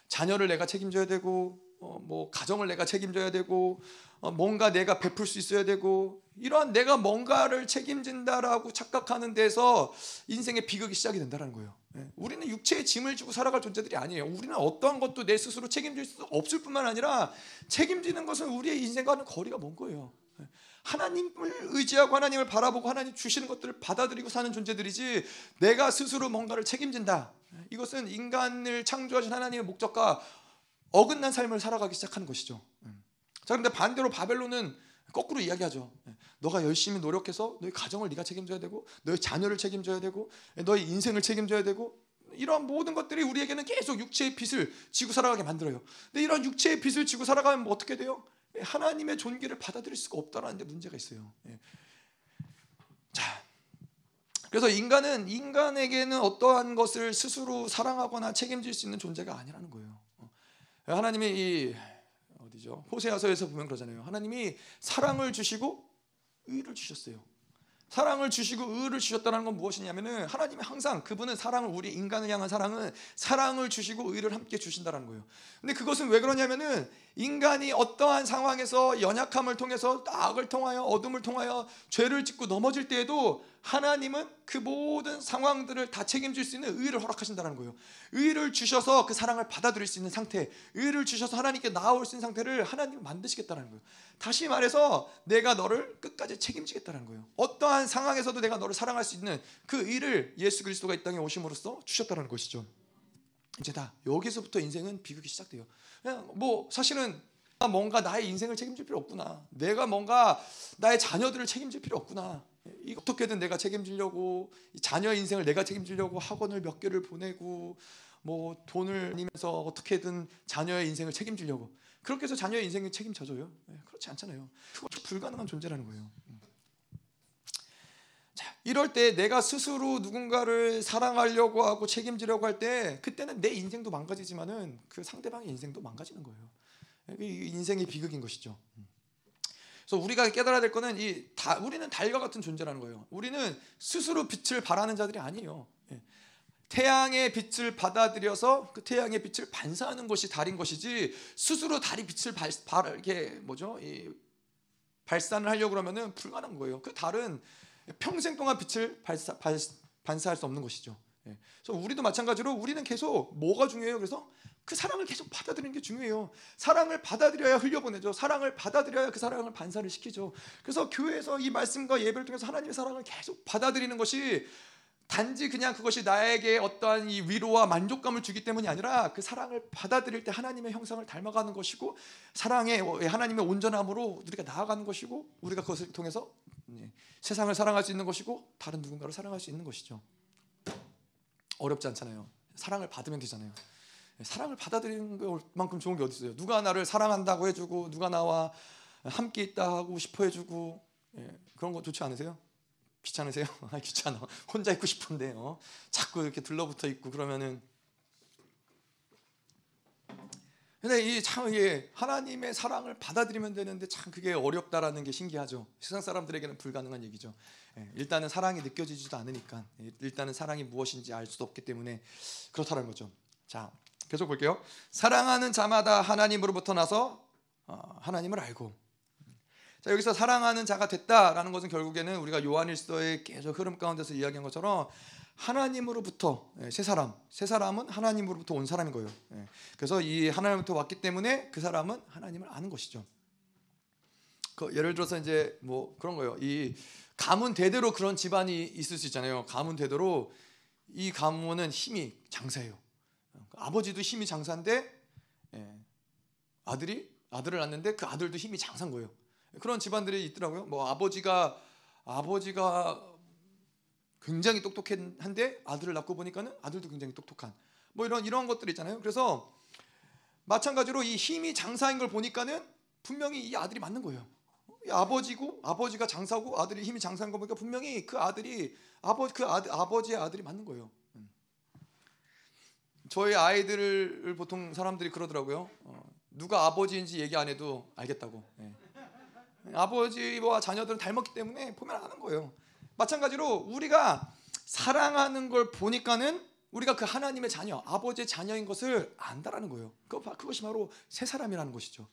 Speaker 1: 자녀를 내가 책임져야 되고, 어, 뭐 가정을 내가 책임져야 되고, 어, 뭔가 내가 베풀 수 있어야 되고, 이러한 내가 뭔가를 책임진다라고 착각하는 데서 인생의 비극이 시작이 된다는 거예요. 예. 우리는 육체의 짐을 지고 살아갈 존재들이 아니에요. 우리는 어떠한 것도 내 스스로 책임질 수 없을 뿐만 아니라 책임지는 것은 우리의 인생과는 거리가 먼 거예요. 예. 하나님을 의지하고 하나님을 바라보고 하나님 주시는 것들을 받아들이고 사는 존재들이지 내가 스스로 뭔가를 책임진다. 이것은 인간을 창조하신 하나님의 목적과 어긋난 삶을 살아가기 시작하는 것이죠. 자, 그런데 반대로 바벨론은 거꾸로 이야기하죠. 너가 열심히 노력해서 너의 가정을 네가 책임져야 되고 너의 자녀를 책임져야 되고 너의 인생을 책임져야 되고 이러한 모든 것들이 우리에게는 계속 육체의 빚을 지고 살아가게 만들어요. 근데 이런 육체의 빚을 지고 살아가면 뭐 어떻게 돼요? 하나님의 존귀를 받아들일 수가 없다라는 데 문제가 있어요. 예. 자, 그래서 인간은 인간에게는 어떠한 것을 스스로 사랑하거나 책임질 수 있는 존재가 아니라는 거예요. 어. 하나님이 이 어디죠? 호세아서에서 보면 그러잖아요. 하나님이 사랑을 주시고 의를 주셨어요. 사랑을 주시고 의를 주셨다는 건 무엇이냐면은 하나님이 항상 그분은 사랑을 우리 인간을 향한 사랑은 사랑을 주시고 의를 함께 주신다는 거예요. 근데 그것은 왜 그러냐면은 인간이 어떠한 상황에서 연약함을 통해서 악을 통하여 어둠을 통하여 죄를 짓고 넘어질 때에도 하나님은 그 모든 상황들을 다 책임질 수 있는 의를 허락하신다는 거예요. 의를 주셔서 그 사랑을 받아들일 수 있는 상태, 의를 주셔서 하나님께 나아올 수 있는 상태를 하나님 만드시겠다는 거예요. 다시 말해서 내가 너를 끝까지 책임지겠다는 거예요. 어떠한 상황에서도 내가 너를 사랑할 수 있는 그 의를 예수 그리스도가 이 땅에 오심으로써 주셨다는 것이죠. 이제 다 여기서부터 인생은 비극이 시작돼요. 그냥 뭐 사실은 뭔가 나의 인생을 책임질 필요 없구나. 내가 뭔가 나의 자녀들을 책임질 필요 없구나. 어떻게든 내가 책임지려고 자녀 인생을 내가 책임지려고 학원을 몇 개를 보내고 뭐 돈을 내면서 어떻게든 자녀의 인생을 책임지려고 그렇게 해서 자녀의 인생을 책임져줘요? 네, 그렇지 않잖아요. 그거 불가능한 존재라는 거예요. 음. 자, 이럴 때 내가 스스로 누군가를 사랑하려고 하고 책임지려고 할 때 그때는 내 인생도 망가지지만은 그 상대방의 인생도 망가지는 거예요. 인생의 비극인 것이죠. 음. 그래서 우리가 깨달아야 될 거는 이 다, 우리는 달과 같은 존재라는 거예요. 우리는 스스로 빛을 발하는 자들이 아니에요. 예. 태양의 빛을 받아들여서 그 태양의 빛을 반사하는 것이 달인 것이지 스스로 달이 빛을 발, 발 이게 뭐죠? 이 발산을 하려고 그러면은 불가능한 거예요. 그 달은 평생 동안 빛을 발사, 발, 반사할 수 없는 것이죠. 예. 그래서 우리도 마찬가지로 우리는 계속 뭐가 중요해요? 그래서 그 사랑을 계속 받아들이는 게 중요해요. 사랑을 받아들여야 흘려보내죠. 사랑을 받아들여야 그 사랑을 반사를 시키죠. 그래서 교회에서 이 말씀과 예배를 통해서 하나님의 사랑을 계속 받아들이는 것이 단지 그냥 그것이 나에게 어떠한 이 위로와 만족감을 주기 때문이 아니라 그 사랑을 받아들일 때 하나님의 형상을 닮아가는 것이고 사랑의 하나님의 온전함으로 우리가 나아가는 것이고 우리가 그것을 통해서 세상을 사랑할 수 있는 것이고 다른 누군가를 사랑할 수 있는 것이죠. 어렵지 않잖아요. 사랑을 받으면 되잖아요. 사랑을 받아들이는 것만큼 좋은 게 어디 있어요? 누가 나를 사랑한다고 해주고 누가 나와 함께 있다 하고 싶어 해주고 예, 그런 거 좋지 않으세요? 귀찮으세요? 아, 귀찮아. 혼자 있고 싶은데 어? 자꾸 이렇게 들러붙어 있고 그러면은 근데 이참 이게 하나님의 사랑을 받아들이면 되는데 참 그게 어렵다라는 게 신기하죠. 세상 사람들에게는 불가능한 얘기죠. 예, 일단은 사랑이 느껴지지도 않으니까 일단은 사랑이 무엇인지 알 수도 없기 때문에 그렇다는 거죠. 자, 계속 볼게요. 사랑하는 자마다 하나님으로부터 나서 어, 하나님을 알고. 자 여기서 사랑하는 자가 됐다라는 것은 결국에는 우리가 요한일서의 계속 흐름 가운데서 이야기한 것처럼 하나님으로부터 예, 새 사람, 새 사람은 하나님으로부터 온 사람인 거예요. 예, 그래서 이 하나님부터 왔기 때문에 그 사람은 하나님을 아는 것이죠. 그 예를 들어서 이제 뭐 그런 거예요. 이 가문 대대로 그런 집안이 있을 수 있잖아요. 가문 대대로 이 가문은 힘이 장사예요. 아버지도 힘이 장사인데 예, 아들이 아들을 낳는데 그 아들도 힘이 장사인 거예요. 그런 집안들이 있더라고요. 뭐 아버지가 아버지가 굉장히 똑똑한데 아들을 낳고 보니까는 아들도 굉장히 똑똑한 뭐 이런 이런 것들 있잖아요. 그래서 마찬가지로 이 힘이 장사인 걸 보니까는 분명히 이 아들이 맞는 거예요. 아버지고 아버지가 장사고 아들이 힘이 장사인 거 보니까 분명히 그 아들이 아버 그 아들 아버지의 아들이 맞는 거예요. 저희 아이들을 보통 사람들이 그러더라고요. 어, 누가 아버지인지 얘기 안 해도 알겠다고. 네. 아버지와 자녀들은 닮았기 때문에 보면 아는 거예요. 마찬가지로 우리가 사랑하는 걸 보니까는 우리가 그 하나님의 자녀, 아버지의 자녀인 것을 안다라는 거예요. 그것이 바로 새 사람이라는 것이죠.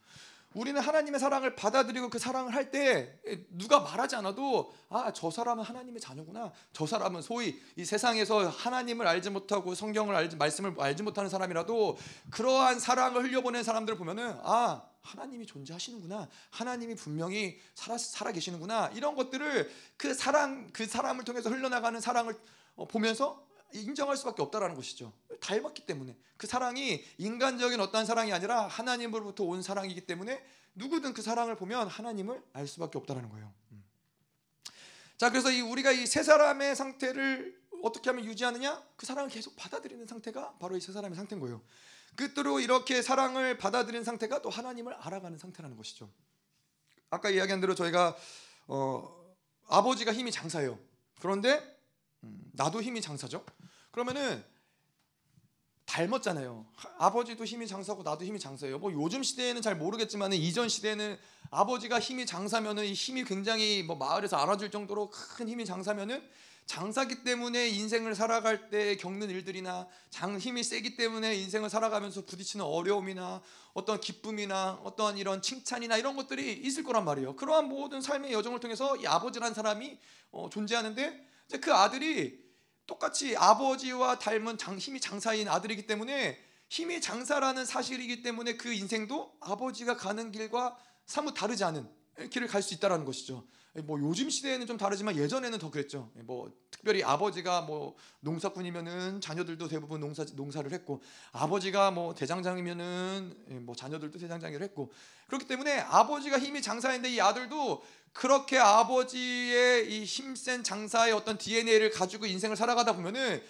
Speaker 1: 우리는 하나님의 사랑을 받아들이고 그 사랑을 할 때 누가 말하지 않아도 아 저 사람은 하나님의 자녀구나. 저 사람은 소위 이 세상에서 하나님을 알지 못하고 성경을 알지 말씀을 알지 못하는 사람이라도 그러한 사랑을 흘려보낸 사람들을 보면은 아 하나님이 존재하시는구나. 하나님이 분명히 살아 살아 계시는구나. 이런 것들을 그 사랑 그 사람을 통해서 흘러나가는 사랑을 어, 보면서 인정할 수밖에 없다라는 것이죠. 닮았기 때문에 그 사랑이 인간적인 어떤 사랑이 아니라 하나님으로부터 온 사랑이기 때문에 누구든 그 사랑을 보면 하나님을 알 수밖에 없다라는 거예요. 음. 자, 그래서 이 우리가 이 세 사람의 상태를 어떻게 하면 유지하느냐? 그 사랑을 계속 받아들이는 상태가 바로 이 세 사람의 상태인 거예요. 끝으로 이렇게 사랑을 받아들이는 상태가 또 하나님을 알아가는 상태라는 것이죠. 아까 이야기한 대로 저희가 어, 아버지가 힘이 장사예요. 그런데 음, 나도 힘이 장사죠. 그러면은 닮았잖아요. 아버지도 힘이 장사고 나도 힘이 장사예요. 뭐 요즘 시대에는 잘 모르겠지만 이전 시대에는 아버지가 힘이 장사면은 힘이 굉장히 뭐 마을에서 알아줄 정도로 큰 힘이 장사면은 장사기 때문에 인생을 살아갈 때 겪는 일들이나 장 힘이 세기 때문에 인생을 살아가면서 부딪히는 어려움이나 어떤 기쁨이나 어떤 이런 칭찬이나 이런 것들이 있을 거란 말이에요. 그러한 모든 삶의 여정을 통해서 이 아버지라는 사람이 어, 존재하는데 이제 그 아들이 똑같이 아버지와 닮은 장, 힘이 장사인 아들이기 때문에 힘이 장사라는 사실이기 때문에 그 인생도 아버지가 가는 길과 사뭇 다르지 않은 길을 갈 수 있다라는 것이죠. 뭐 요즘 시대에는 좀 다르지만 예전에는 더 그랬죠. 뭐 특별히 아버지가 뭐 농사꾼이면은 자녀들도 대부분 농사 농사를 했고 아버지가 뭐 대장장이면은 뭐 자녀들도 대장장이를 했고 그렇기 때문에 아버지가 힘이 장사인데 이 아들도 그렇게 아버지의 이 힘센 장사의 어떤 DNA를 가지고 인생을 살아가다 보면은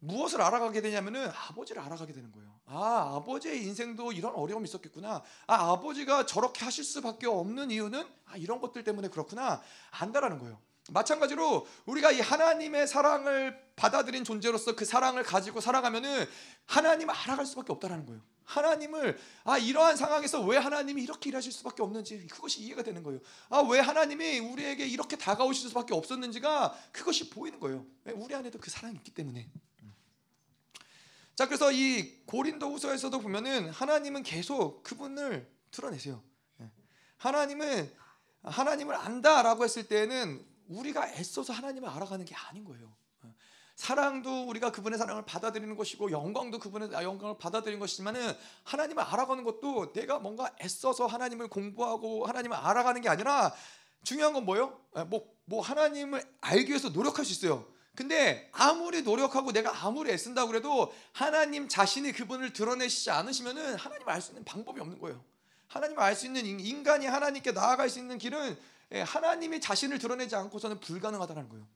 Speaker 1: 무엇을 알아가게 되냐면은 아버지를 알아가게 되는 거예요. 아, 아버지의 인생도 이런 어려움이 있었겠구나. 아, 아버지가 저렇게 하실 수밖에 없는 이유는 아, 이런 것들 때문에 그렇구나. 안다라는 거예요. 마찬가지로 우리가 이 하나님의 사랑을 받아들인 존재로서 그 사랑을 가지고 살아가면은 하나님을 알아갈 수밖에 없다라는 거예요. 하나님을 아 이러한 상황에서 왜 하나님이 이렇게 일하실 수밖에 없는지 그것이 이해가 되는 거예요. 아 왜 하나님이 우리에게 이렇게 다가오실 수밖에 없었는지가 그것이 보이는 거예요. 우리 안에도 그 사랑이 있기 때문에. 자, 그래서 이 고린도후서에서도 보면은 하나님은 계속 그분을 드러내세요. 예. 하나님은 하나님을 안다라고 했을 때는 우리가 애써서 하나님을 알아가는 게 아닌 거예요. 예. 사랑도 우리가 그분의 사랑을 받아들이는 것이고 영광도 그분의 영광을 받아들이는 것이지만은 하나님을 알아가는 것도 내가 뭔가 애써서 하나님을 공부하고 하나님을 알아가는 게 아니라 중요한 건 뭐예요? 예, 뭐, 뭐 하나님을 알기 위해서 노력할 수 있어요. 근데 아무리 노력하고 내가 아무리 애쓴다고 그래도 하나님 자신이 그분을 드러내시지 않으시면은 하나님을 알 수 있는 방법이 없는 거예요. 하나님을 알 수 있는 인간이 하나님께 나아갈 수 있는 길은 예, 하나님이 자신을 드러내지 않고서는 불가능하다는 거예요.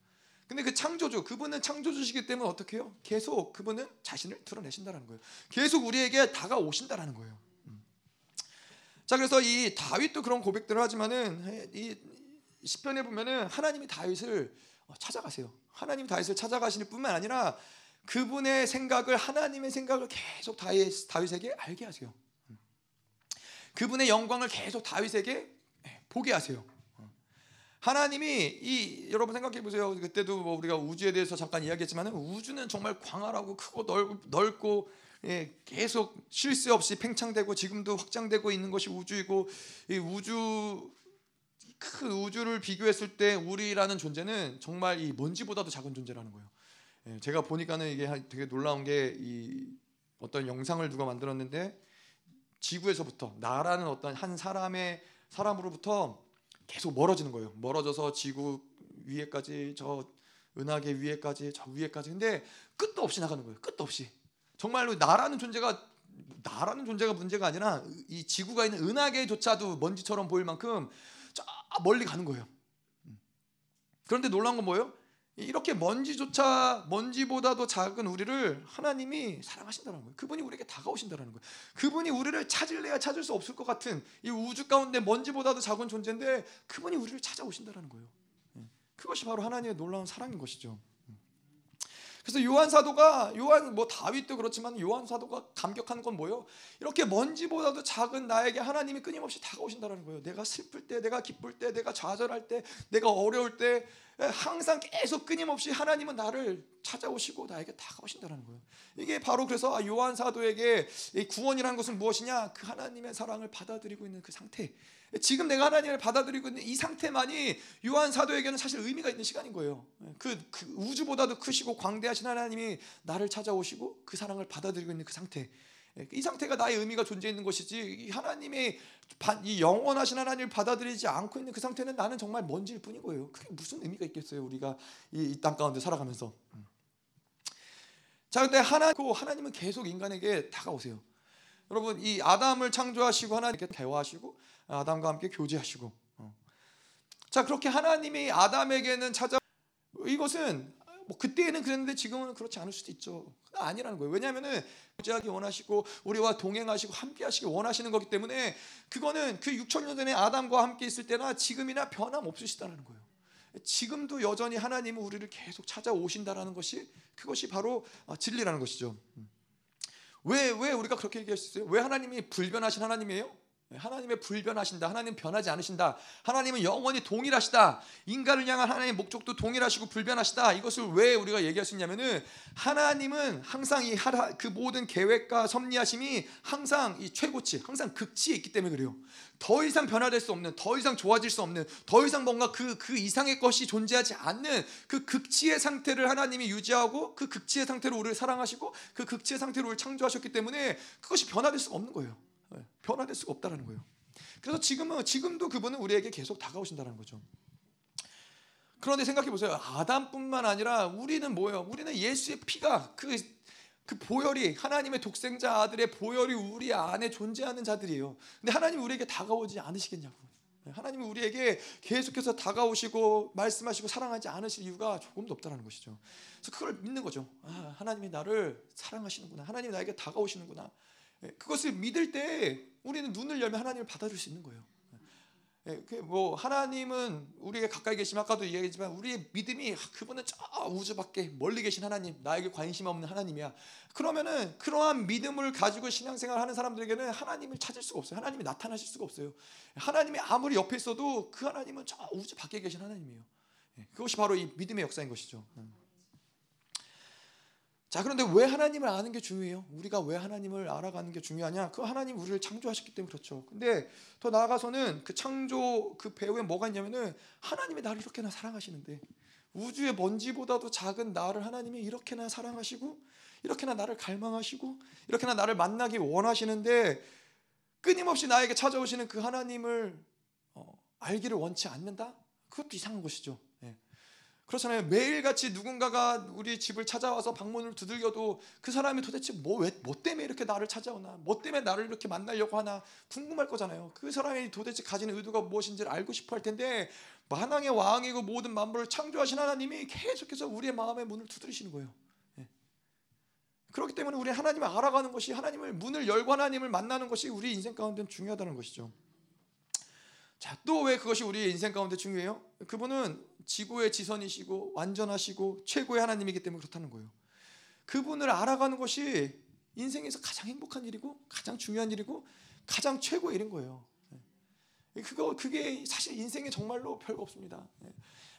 Speaker 1: 근데 그 창조주, 그분은 창조주시기 때문에 어떻게 해요? 계속 그분은 자신을 드러내신다는 거예요. 계속 우리에게 다가오신다는 거예요. 음. 자, 그래서 이 다윗도 그런 고백들을 하지만은 예, 이 시편에 보면은 하나님이 다윗을 어, 찾아가세요. 하나님 다윗을 찾아가시는 뿐만 아니라 그분의 생각을 하나님의 생각을 계속 다윗, 다윗에게 알게 하세요. 그분의 영광을 계속 다윗에게 예, 보게 하세요. 하나님이 이 여러분 생각해 보세요. 그때도 뭐 우리가 우주에 대해서 잠깐 이야기했지만 우주는 정말 광활하고 크고 넓, 넓고 예, 계속 쉴 새 없이 팽창되고 지금도 확장되고 있는 것이 우주이고 이 우주 그 우주를 비교했을 때 우리라는 존재는 정말 이 먼지보다도 작은 존재라는 거예요. 예, 제가 보니까는 이게 되게 놀라운 게 이 어떤 영상을 누가 만들었는데 지구에서부터 나라는 어떤 한 사람의 사람으로부터 계속 멀어지는 거예요. 멀어져서 지구 위에까지 저 은하계 위에까지 저 위에까지 근데 끝도 없이 나가는 거예요. 끝도 없이 정말로 나라는 존재가 나라는 존재가 문제가 아니라 이 지구가 있는 은하계조차도 먼지처럼 보일 만큼 저 멀리 가는 거예요. 그런데 놀라운 건 뭐예요? 이렇게 먼지조차 먼지보다도 작은 우리를 하나님이 사랑하신다는 거예요. 그분이 우리에게 다가오신다는 거예요. 그분이 우리를 찾을래야 찾을 수 없을 것 같은 이 우주 가운데 먼지보다도 작은 존재인데 그분이 우리를 찾아오신다는 거예요. 예. 그것이 바로 하나님의 놀라운 사랑인 것이죠. 그래서 요한 사도가 요한 뭐 다윗도 그렇지만 요한 사도가 감격한 건 뭐예요? 이렇게 먼지보다도 작은 나에게 하나님이 끊임없이 다가오신다는 거예요. 내가 슬플 때, 내가 기쁠 때, 내가 좌절할 때, 내가 어려울 때 항상 계속 끊임없이 하나님은 나를 찾아오시고 나에게 다가오신다는 거예요. 이게 바로 그래서 아, 요한 사도에게 구원이라는 것은 무엇이냐? 그 하나님의 사랑을 받아들이고 있는 그 상태. 지금 내가 하나님을 받아들이고 있는 이 상태만이 요한 사도에게는 사실 의미가 있는 시간인 거예요. 그, 그 우주보다도 크시고 광대하신 하나님이 나를 찾아오시고 그 사랑을 받아들이고 있는 그 상태. 이 상태가 나의 의미가 존재 있는 것이지 하나님의 이 영원하신 하나님을 받아들이지 않고 있는 그 상태는 나는 정말 먼지일 거예요. 그게 무슨 의미가 있겠어요? 우리가 이 땅 가운데 살아가면서. 자, 근데 하나 하나님은 계속 인간에게 다가오세요. 여러분 이 아담을 창조하시고 하나님께 대화하시고 아담과 함께 교제하시고 어. 자 그렇게 하나님이 아담에게는 찾아 이것은 뭐 그때에는 그랬는데 지금은 그렇지 않을 수도 있죠. 아니라는 거예요. 왜냐하면은 교제하기 원하시고 우리와 동행하시고 함께하시기 원하시는 거기 때문에 그거는 그 6천 년 전에 아담과 함께 있을 때나 지금이나 변함 없으시다는 거예요. 지금도 여전히 하나님은 우리를 계속 찾아오신다라는 것이 그것이 바로 진리라는 것이죠. 음. 왜, 왜 우리가 그렇게 얘기할 수 있어요? 왜 하나님이 불변하신 하나님이에요? 하나님의 불변하신다. 하나님 변하지 않으신다. 하나님은 영원히 동일하시다. 인간을 향한 하나님의 목적도 동일하시고 불변하시다. 이것을 왜 우리가 얘기할 수 있냐면은 하나님은 항상 이 그 모든 계획과 섭리하심이 항상 이 최고치, 항상 극치에 있기 때문에 그래요. 더 이상 변화될 수 없는, 더 이상 좋아질 수 없는, 더 이상 뭔가 그, 그 이상의 것이 존재하지 않는 그 극치의 상태를 하나님이 유지하고 그 극치의 상태로 우리를 사랑하시고 그 극치의 상태로 우리를 창조하셨기 때문에 그것이 변화될 수가 없는 거예요. 네, 변화될 수가 없다라는 거예요. 그래서 지금은 지금도 그분은 우리에게 계속 다가오신다는 거죠. 그런데 생각해 보세요. 아담뿐만 아니라 우리는 뭐예요? 우리는 예수의 피가 그, 그 보혈이 하나님의 독생자 아들의 보혈이 우리 안에 존재하는 자들이에요. 근데 하나님 우리에게 다가오지 않으시겠냐고. 네, 하나님이 우리에게 계속해서 다가오시고 말씀하시고 사랑하지 않으실 이유가 조금도 없다는 것이죠. 그래서 그걸 믿는 거죠. 아, 하나님이 나를 사랑하시는구나. 하나님이 나에게 다가오시는구나. 예, 그것을 믿을 때 우리는 눈을 열면 하나님을 받아들일 수 있는 거예요. 예, 그뭐 하나님은 우리에게 가까이 계시면 아까도 이야기했지만 우리의 믿음이 아, 그분은 저 우주 밖에 멀리 계신 하나님, 나에게 관심 없는 하나님이야. 그러면은 그러한 믿음을 가지고 신앙생활 하는 사람들에게는 하나님을 찾을 수가 없어요. 하나님이 나타나실 수가 없어요. 하나님이 아무리 옆에 있어도 그 하나님은 저 우주 밖에 계신 하나님이에요. 예, 그것이 바로 이 믿음의 역사인 것이죠. 음. 자, 그런데 왜 하나님을 아는 게 중요해요? 우리가 왜 하나님을 알아가는 게 중요하냐? 그 하나님 우리를 창조하셨기 때문에 그렇죠. 근데 더 나아가서는 그 창조 그 배후에 뭐가 있냐면은 하나님이 나를 이렇게나 사랑하시는데 우주의 먼지보다도 작은 나를 하나님이 이렇게나 사랑하시고 이렇게나 나를 갈망하시고 이렇게나 나를 만나기 원하시는데 끊임없이 나에게 찾아오시는 그 하나님을 어, 알기를 원치 않는다? 그것도 이상한 것이죠. 그렇잖아요. 매일같이 누군가가 우리 집을 찾아와서 방문을 두들겨도 그 사람이 도대체 뭐, 왜, 뭐 때문에 이렇게 나를 찾아오나, 뭐 때문에 나를 이렇게 만나려고 하나 궁금할 거잖아요. 그 사람이 도대체 가진 의도가 무엇인지를 알고 싶어 할 텐데, 만왕의 왕이고 모든 만물을 창조하신 하나님이 계속해서 우리의 마음의 문을 두드리시는 거예요. 예. 그렇기 때문에 우리 하나님을 알아가는 것이 하나님을 문을 열고 하나님을 만나는 것이 우리 인생 가운데 중요하다는 것이죠. 자, 또 왜 그것이 우리의 인생 가운데 중요해요? 그분은 지구의 지선이시고 완전하시고 최고의 하나님이기 때문에 그렇다는 거예요. 그분을 알아가는 것이 인생에서 가장 행복한 일이고 가장 중요한 일이고 가장 최고의 일인 거예요. 네. 그거 그게 사실 인생에 정말로 별거 없습니다. 네.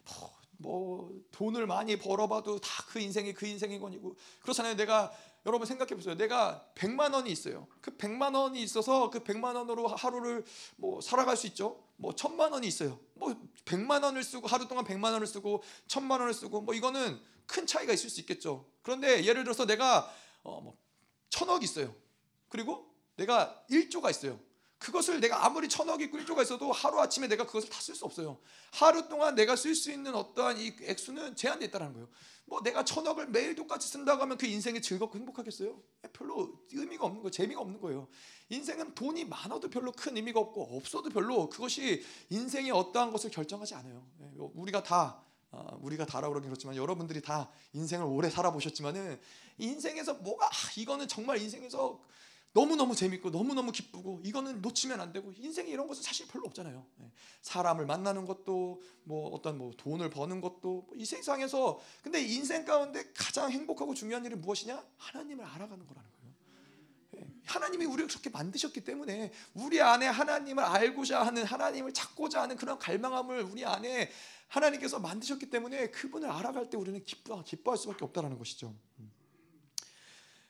Speaker 1: 뭐, 뭐 돈을 많이 벌어봐도 다 그 인생이 그 인생인 거니고 그렇잖아요. 내가 여러분 생각해 보세요. 내가 100만 원이 있어요. 그 100만 원이 있어서 그 100만 원으로 하루를 뭐 살아갈 수 있죠. 뭐 1000만 원이 있어요. 뭐 100만 원을 쓰고 하루 동안 100만 원을 쓰고 1000만 원을 쓰고 뭐 이거는 큰 차이가 있을 수 있겠죠. 그런데 예를 들어서 내가 어뭐 천억 있어요. 그리고 내가 1조가 있어요. 그것을 내가 아무리 천억이 있고 1조가 있어도 하루아침에 내가 그것을 다 쓸 수 없어요. 하루 동안 내가 쓸 수 있는 어떠한 이 액수는 제한되어 있다는 거예요. 뭐 내가 천억을 매일 똑같이 쓴다고 하면 그 인생이 즐겁고 행복하겠어요? 별로 의미가 없는 거예요. 재미가 없는 거예요. 인생은 돈이 많아도 별로 큰 의미가 없고 없어도 별로 그것이 인생의 어떠한 것을 결정하지 않아요. 예, 우리가 다 아, 우리가 다라고 그러긴 그렇지만 여러분들이 다 인생을 오래 살아보셨지만은 인생에서 뭐가 아, 이거는 정말 인생에서 너무너무 재밌고 너무너무 기쁘고 이거는 놓치면 안 되고 인생에 이런 것은 사실 별로 없잖아요. 예. 사람을 만나는 것도 뭐 어떤 뭐 돈을 버는 것도 뭐이 세상에서 근데 인생 가운데 가장 행복하고 중요한 일이 무엇이냐? 하나님을 알아가는 거라는 거예요. 예. 하나님이 우리를 그렇게 만드셨기 때문에 우리 안에 하나님을 알고자 하는 하나님을 찾고자 하는 그런 갈망함을 우리 안에 하나님께서 만드셨기 때문에 그분을 알아갈 때 우리는 기뻐 기뻐할 수밖에 없다라는 것이죠.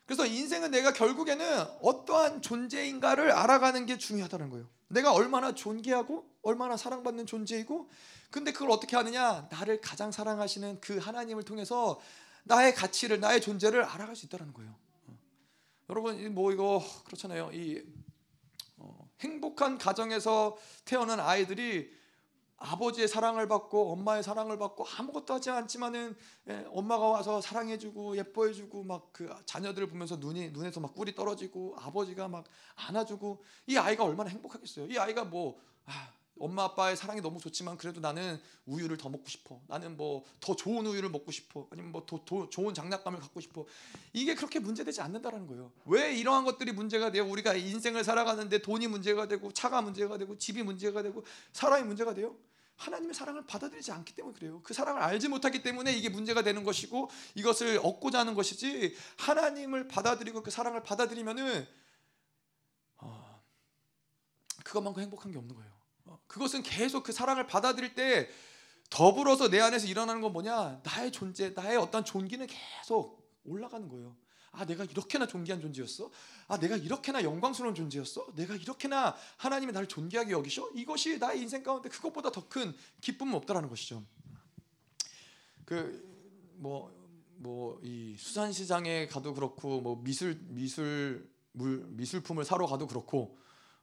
Speaker 1: 음. 그래서 인생은 내가 결국에는 어떠한 존재인가를 알아가는 게 중요하다는 거예요. 내가 얼마나 존귀하고 얼마나 사랑받는 존재이고 근데 그걸 어떻게 하느냐? 나를 가장 사랑하시는 그 하나님을 통해서 나의 가치를 나의 존재를 알아갈 수 있다는 거예요. 어. 여러분 뭐 이거 그렇잖아요. 이 어, 행복한 가정에서 태어난 아이들이 아버지의 사랑을 받고 엄마의 사랑을 받고 아무것도 하지 않지만은 예, 엄마가 와서 사랑해주고 예뻐해주고 막 그 자녀들을 보면서 눈이 눈에서 막 꿀이 떨어지고 아버지가 막 안아주고 이 아이가 얼마나 행복하겠어요. 이 아이가 뭐 아, 엄마 아빠의 사랑이 너무 좋지만 그래도 나는 우유를 더 먹고 싶어. 나는 뭐 더 좋은 우유를 먹고 싶어. 아니면 뭐더 좋은 장난감을 갖고 싶어. 이게 그렇게 문제되지 않는다라는 거예요. 왜 이러한 것들이 문제가 돼요? 우리가 인생을 살아가는데 돈이 문제가 되고 차가 문제가 되고 집이 문제가 되고 사람이 문제가 돼요? 하나님의 사랑을 받아들이지 않기 때문에 그래요. 그 사랑을 알지 못하기 때문에 이게 문제가 되는 것이고 이것을 얻고자 하는 것이지 하나님을 받아들이고 그 사랑을 받아들이면은 어, 그 그것만큼 행복한 게 없는 거예요. 어, 그것은 계속 그 사랑을 받아들일 때 더불어서 내 안에서 일어나는 건 뭐냐? 나의 존재, 나의 어떤 존귀는 계속 올라가는 거예요. 아, 내가 이렇게나 존귀한 존재였어? 아, 내가 이렇게나 영광스러운 존재였어? 내가 이렇게나 하나님이 나를 존귀하게 여기셔? 이것이 나의 인생 가운데 그것보다 더 큰 기쁨은 없다라는 것이죠. 그 뭐 뭐 이 수산시장에 가도 그렇고 뭐 미술 미술 물 미술품을 사러 가도 그렇고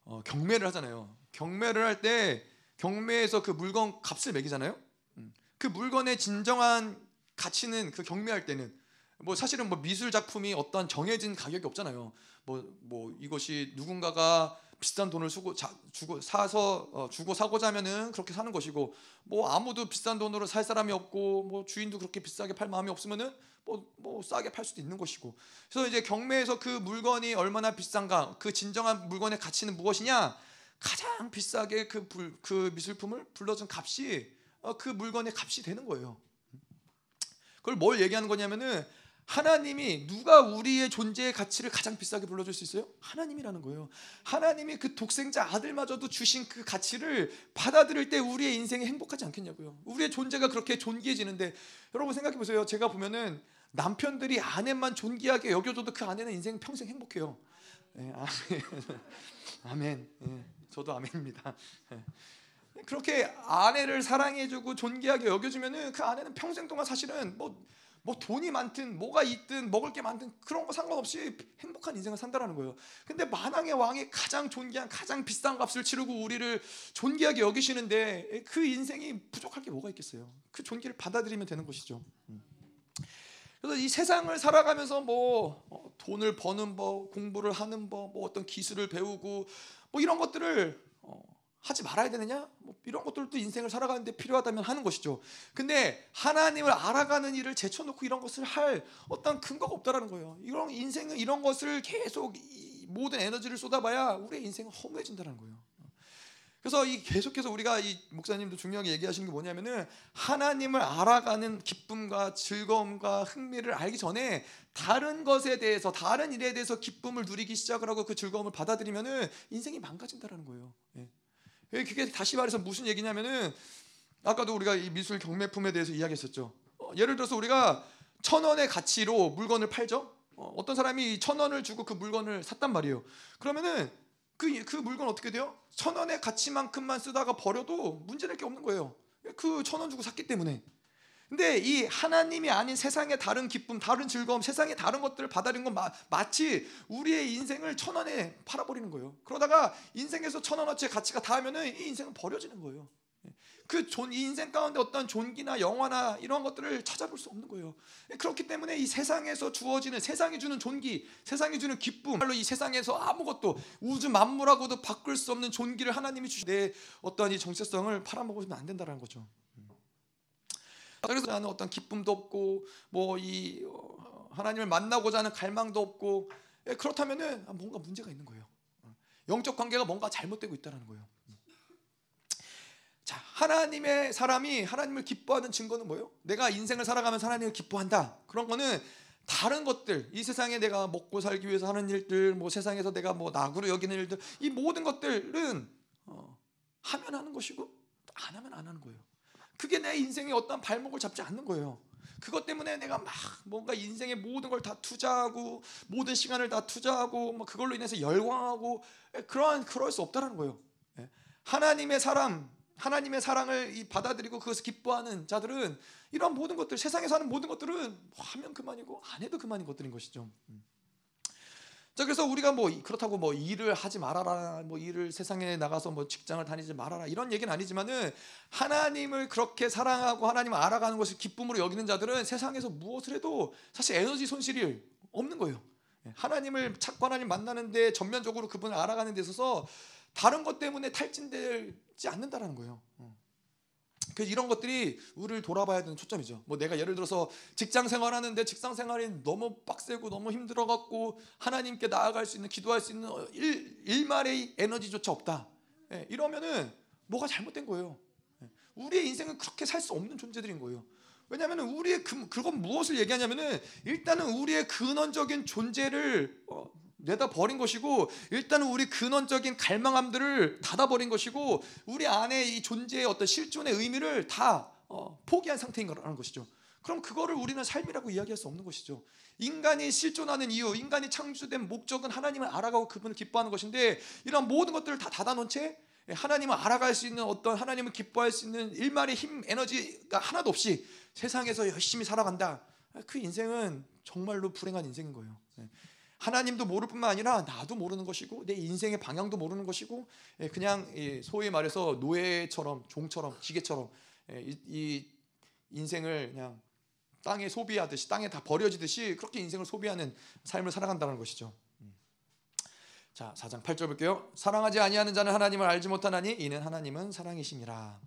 Speaker 1: 어, 경매를 하잖아요. 경매를 할 때 경매에서 그 물건 값을 매기잖아요. 음. 그 물건의 진정한 가치는 그 경매할 때는 뭐 사실은 뭐 미술 작품이 어떤 정해진 가격이 없잖아요. 뭐뭐 뭐 이것이 누군가가 비싼 돈을 쓰고 자, 주고 사서 어, 주고 사고자 하면은 그렇게 사는 것이고 뭐 아무도 비싼 돈으로 살 사람이 없고 뭐 주인도 그렇게 비싸게 팔 마음이 없으면은 뭐, 뭐 싸게 팔 수도 있는 것이고 그래서 이제 경매에서 그 물건이 얼마나 비싼가 그 진정한 물건의 가치는 무엇이냐 가장 비싸게 그, 불, 그 미술품을 불러준 값이 어, 그 물건의 값이 되는 거예요. 그걸 뭘 얘기하는 거냐면은 하나님이 누가 우리의 존재의 가치를 가장 비싸게 불러줄 수 있어요? 하나님이라는 거예요. 하나님이 그 독생자 아들마저도 주신 그 가치를 받아들일 때 우리의 인생이 행복하지 않겠냐고요. 우리의 존재가 그렇게 존귀해지는데 여러분 생각해 보세요. 제가 보면은 남편들이 아내만 존귀하게 여겨줘도 그 아내는 인생 평생 행복해요. 네, 아멘. 아멘. 네, 저도 아멘입니다. 네. 그렇게 아내를 사랑해주고 존귀하게 여겨주면은 그 아내는 평생 동안 사실은 뭐 뭐 돈이 많든 뭐가 있든 먹을 게 많든 그런 거 상관없이 행복한 인생을 산다라는 거예요. 근데 만왕의 왕이 가장 존귀한 가장 비싼 값을 치르고 우리를 존귀하게 여기시는데 그 인생이 부족할 게 뭐가 있겠어요? 그 존귀를 받아들이면 되는 것이죠. 음. 그래서 이 세상을 살아가면서 뭐 어, 돈을 버는 법, 공부를 하는 법, 뭐 어떤 기술을 배우고 뭐 이런 것들을 어, 하지 말아야 되느냐? 뭐 이런 것들도 인생을 살아가는데 필요하다면 하는 것이죠. 근데 하나님을 알아가는 일을 제쳐놓고 이런 것을 할 어떤 근거가 없다라는 거예요. 이런 인생은 이런 것을 계속 모든 에너지를 쏟아봐야 우리의 인생은 허무해진다는 거예요. 그래서 이 계속해서 우리가 이 목사님도 중요하게 얘기하시는 게 뭐냐면은 하나님을 알아가는 기쁨과 즐거움과 흥미를 알기 전에 다른 것에 대해서 다른 일에 대해서 기쁨을 누리기 시작을 하고 그 즐거움을 받아들이면은 인생이 망가진다라는 거예요. 예. 그게 다시 말해서 무슨 얘기냐면은 아까도 우리가 이 미술 경매품에 대해서 이야기했었죠. 어, 예를 들어서 우리가 천 원의 가치로 물건을 팔죠. 어, 떤 사람이 천 원을 주고 그 물건을 샀단 말이에요. 그러면은 그, 그 물건 어떻게 돼요? 천 원의 가치만큼만 쓰다가 버려도 문제될 게 없는 거예요. 그 천 원 주고 샀기 때문에. 근데 이 하나님이 아닌 세상의 다른 기쁨, 다른 즐거움, 세상의 다른 것들을 받아들인 건 마, 마치 우리의 인생을 천 원에 팔아버리는 거예요. 그러다가 인생에서 천 원어치의 가치가 다하면은 이 인생은 버려지는 거예요. 그 존, 이 인생 가운데 어떤 존귀나 영화나 이런 것들을 찾아볼 수 없는 거예요. 그렇기 때문에 이 세상에서 주어지는 세상이 주는 존귀, 세상이 주는 기쁨, 말로 이 세상에서 아무것도 우주 만물하고도 바꿀 수 없는 존귀를 하나님이 주신 내 어떠한 이 정체성을 팔아먹으면 안 된다는 거죠. 그래서 나는 어떤 기쁨도 없고 뭐이 어, 하나님을 만나고자 하는 갈망도 없고 예, 그렇다면은 뭔가 문제가 있는 거예요. 영적 관계가 뭔가 잘못되고 있다는 거예요. 자, 하나님의 사람이 하나님을 기뻐하는 증거는 뭐예요? 내가 인생을 살아가면서 하나님을 기뻐한다. 그런 거는 다른 것들, 이 세상에 내가 먹고 살기 위해서 하는 일들, 뭐 세상에서 내가 뭐 낙으로 여기는 일들, 이 모든 것들은 어, 하면 하는 것이고 안 하면 안 하는 거예요. 그게 내 인생의 어떤 발목을 잡지 않는 거예요. 그것 때문에 내가 막 뭔가 인생의 모든 걸 다 투자하고 모든 시간을 다 투자하고 뭐 그걸로 인해서 열광하고 그러한 그럴 수 없다라는 거예요. 예. 하나님의 사람, 하나님의 사랑을 받아들이고 그것을 기뻐하는 자들은 이런 모든 것들 세상에 사는 모든 것들은 하면 그만이고 안 해도 그만인 것들인 것이죠. 음. 자 그래서 우리가 뭐 그렇다고 뭐 일을 하지 말아라 뭐 일을 세상에 나가서 뭐 직장을 다니지 말아라 이런 얘기는 아니지만은 하나님을 그렇게 사랑하고 하나님을 알아가는 것을 기쁨으로 여기는 자들은 세상에서 무엇을 해도 사실 에너지 손실이 없는 거예요. 예, 하나님을 찾고 하나님 만나는데 전면적으로 그분을 알아가는 데 있어서 다른 것 때문에 탈진되지 않는다라는 거예요. 어. 그래서 이런 것들이 우리를 돌아봐야 되는 초점이죠. 뭐 내가 예를 들어서 직장 생활하는데 직장 생활이 너무 빡세고 너무 힘들어 갖고 하나님께 나아갈 수 있는 기도할 수 있는 일 일말의 에너지조차 없다. 예, 이러면은 뭐가 잘못된 거예요. 예, 우리의 인생은 그렇게 살 수 없는 존재들인 거예요. 왜냐하면 우리의 그, 그건 무엇을 얘기하냐면은 일단은 우리의 근원적인 존재를 어, 내다 버린 것이고 일단은 우리 근원적인 갈망함들을 닫아 버린 것이고 우리 안에 이 존재의 어떤 실존의 의미를 다 어, 포기한 상태인 거라는 것이죠. 그럼 그거를 우리는 삶이라고 이야기할 수 없는 것이죠. 인간이 실존하는 이유, 인간이 창조된 목적은 하나님을 알아가고 그분을 기뻐하는 것인데 이런 모든 것들을 다 닫아놓은 채 하나님을 알아갈 수 있는 어떤 하나님을 기뻐할 수 있는 일말의 힘, 에너지가 하나도 없이 세상에서 열심히 살아간다. 그 인생은 정말로 불행한 인생인 거예요. 예. 하나님도 모를 뿐만 아니라 나도 모르는 것이고 내 인생의 방향도 모르는 것이고 예, 그냥 소위 말해서 노예처럼 종처럼 기계처럼 예, 이 인생을 그냥 땅에 소비하듯이 땅에 다 버려지듯이 그렇게 인생을 소비하는 삶을 살아간다는 것이죠. 음. 자, 4장 8절 볼게요. 사랑하지 아니하는 자는 하나님을 알지 못하나니 이는 하나님은 사랑이심이라.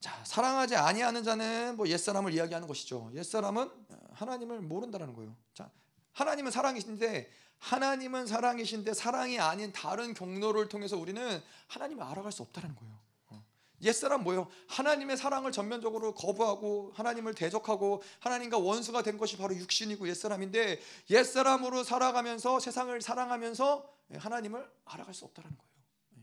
Speaker 1: 자, 사랑하지 아니하는 자는 뭐 옛사람을 이야기하는 것이죠. 옛사람은 하나님을 모른다라는 거예요. 자, 하나님은 사랑이신데 하나님은 사랑이신데 사랑이 아닌 다른 경로를 통해서 우리는 하나님을 알아갈 수 없다는 거예요. 어. 옛사람 뭐예요? 하나님의 사랑을 전면적으로 거부하고 하나님을 대적하고 하나님과 원수가 된 것이 바로 육신이고 옛사람인데 옛사람으로 살아가면서 세상을 사랑하면서 하나님을 알아갈 수 없다는 거예요. 예.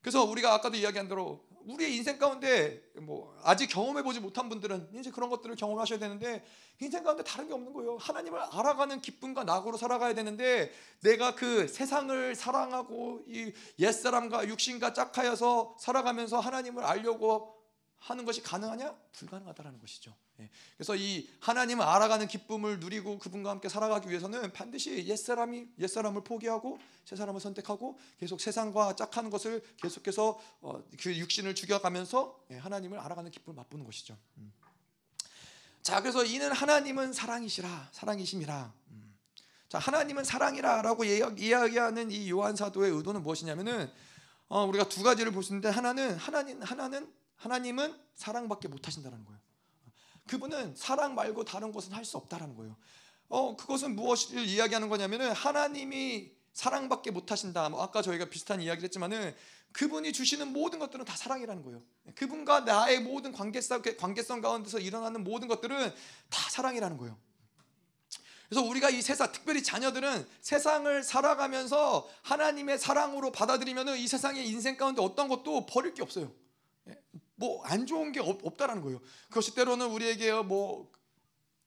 Speaker 1: 그래서 우리가 아까도 이야기한 대로 우리의 인생 가운데 뭐 아직 경험해 보지 못한 분들은 이제 그런 것들을 경험하셔야 되는데 인생 가운데 다른 게 없는 거예요. 하나님을 알아가는 기쁨과 낙으로 살아가야 되는데 내가 그 세상을 사랑하고 이 옛사람과 육신과 짝하여서 살아가면서 하나님을 알려고 하는 것이 가능하냐? 불가능하다라는 것이죠. 예. 그래서 이 하나님을 알아가는 기쁨을 누리고 그분과 함께 살아가기 위해서는 반드시 옛사람이 옛사람을 포기하고 새사람을 선택하고 계속 세상과 짝하는 것을 계속해서 어, 그 육신을 죽여가면서 예, 하나님을 알아가는 기쁨을 맛보는 것이죠. 음. 자, 그래서 이는 하나님은 사랑이시라, 사랑이심이라. 음. 자, 하나님은 사랑이라라고 이야기하는 이 요한 사도의 의도는 무엇이냐면은 어, 우리가 두 가지를 볼 수 있는데 하나는 하나님 하나는 하나님은 사랑밖에 못 하신다는 거예요. 그분은 사랑 말고 다른 것은 할 수 없다라는 거예요. 어, 그것은 무엇을 이야기하는 거냐면은 하나님이 사랑밖에 못 하신다. 뭐 아까 저희가 비슷한 이야기를 했지만은 그분이 주시는 모든 것들은 다 사랑이라는 거예요. 그분과 나의 모든 관계성, 관계성 가운데서 일어나는 모든 것들은 다 사랑이라는 거예요. 그래서 우리가 이 세상, 특별히 자녀들은 세상을 살아가면서 하나님의 사랑으로 받아들이면 이 세상의 인생 가운데 어떤 것도 버릴 게 없어요. 뭐 안 좋은 게 없, 다라는 거예요. 그것이 때로는 우리에게 뭐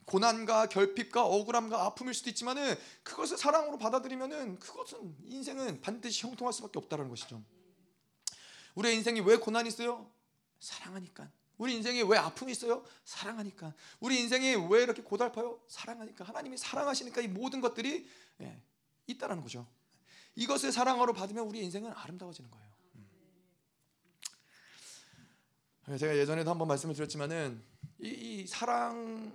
Speaker 1: 고난과 결핍과 억울함과 아픔일 수도 있지만은 그것을 사랑으로 받아들이면은 그것은 인생은 반드시 형통할 수밖에 없다는 것이죠. 우리의 인생이 왜 고난이 있어요? 사랑하니까. 우리 인생에 왜 아픔이 있어요? 사랑하니까. 우리 인생이 왜 이렇게 고달파요? 사랑하니까. 하나님이 사랑하시니까 이 모든 것들이 예, 있다라는 거죠. 이것을 사랑으로 받으면 우리 인생은 아름다워지는 거예요. 제가 예전에도 한번 말씀을 드렸지만은 이, 이 사랑을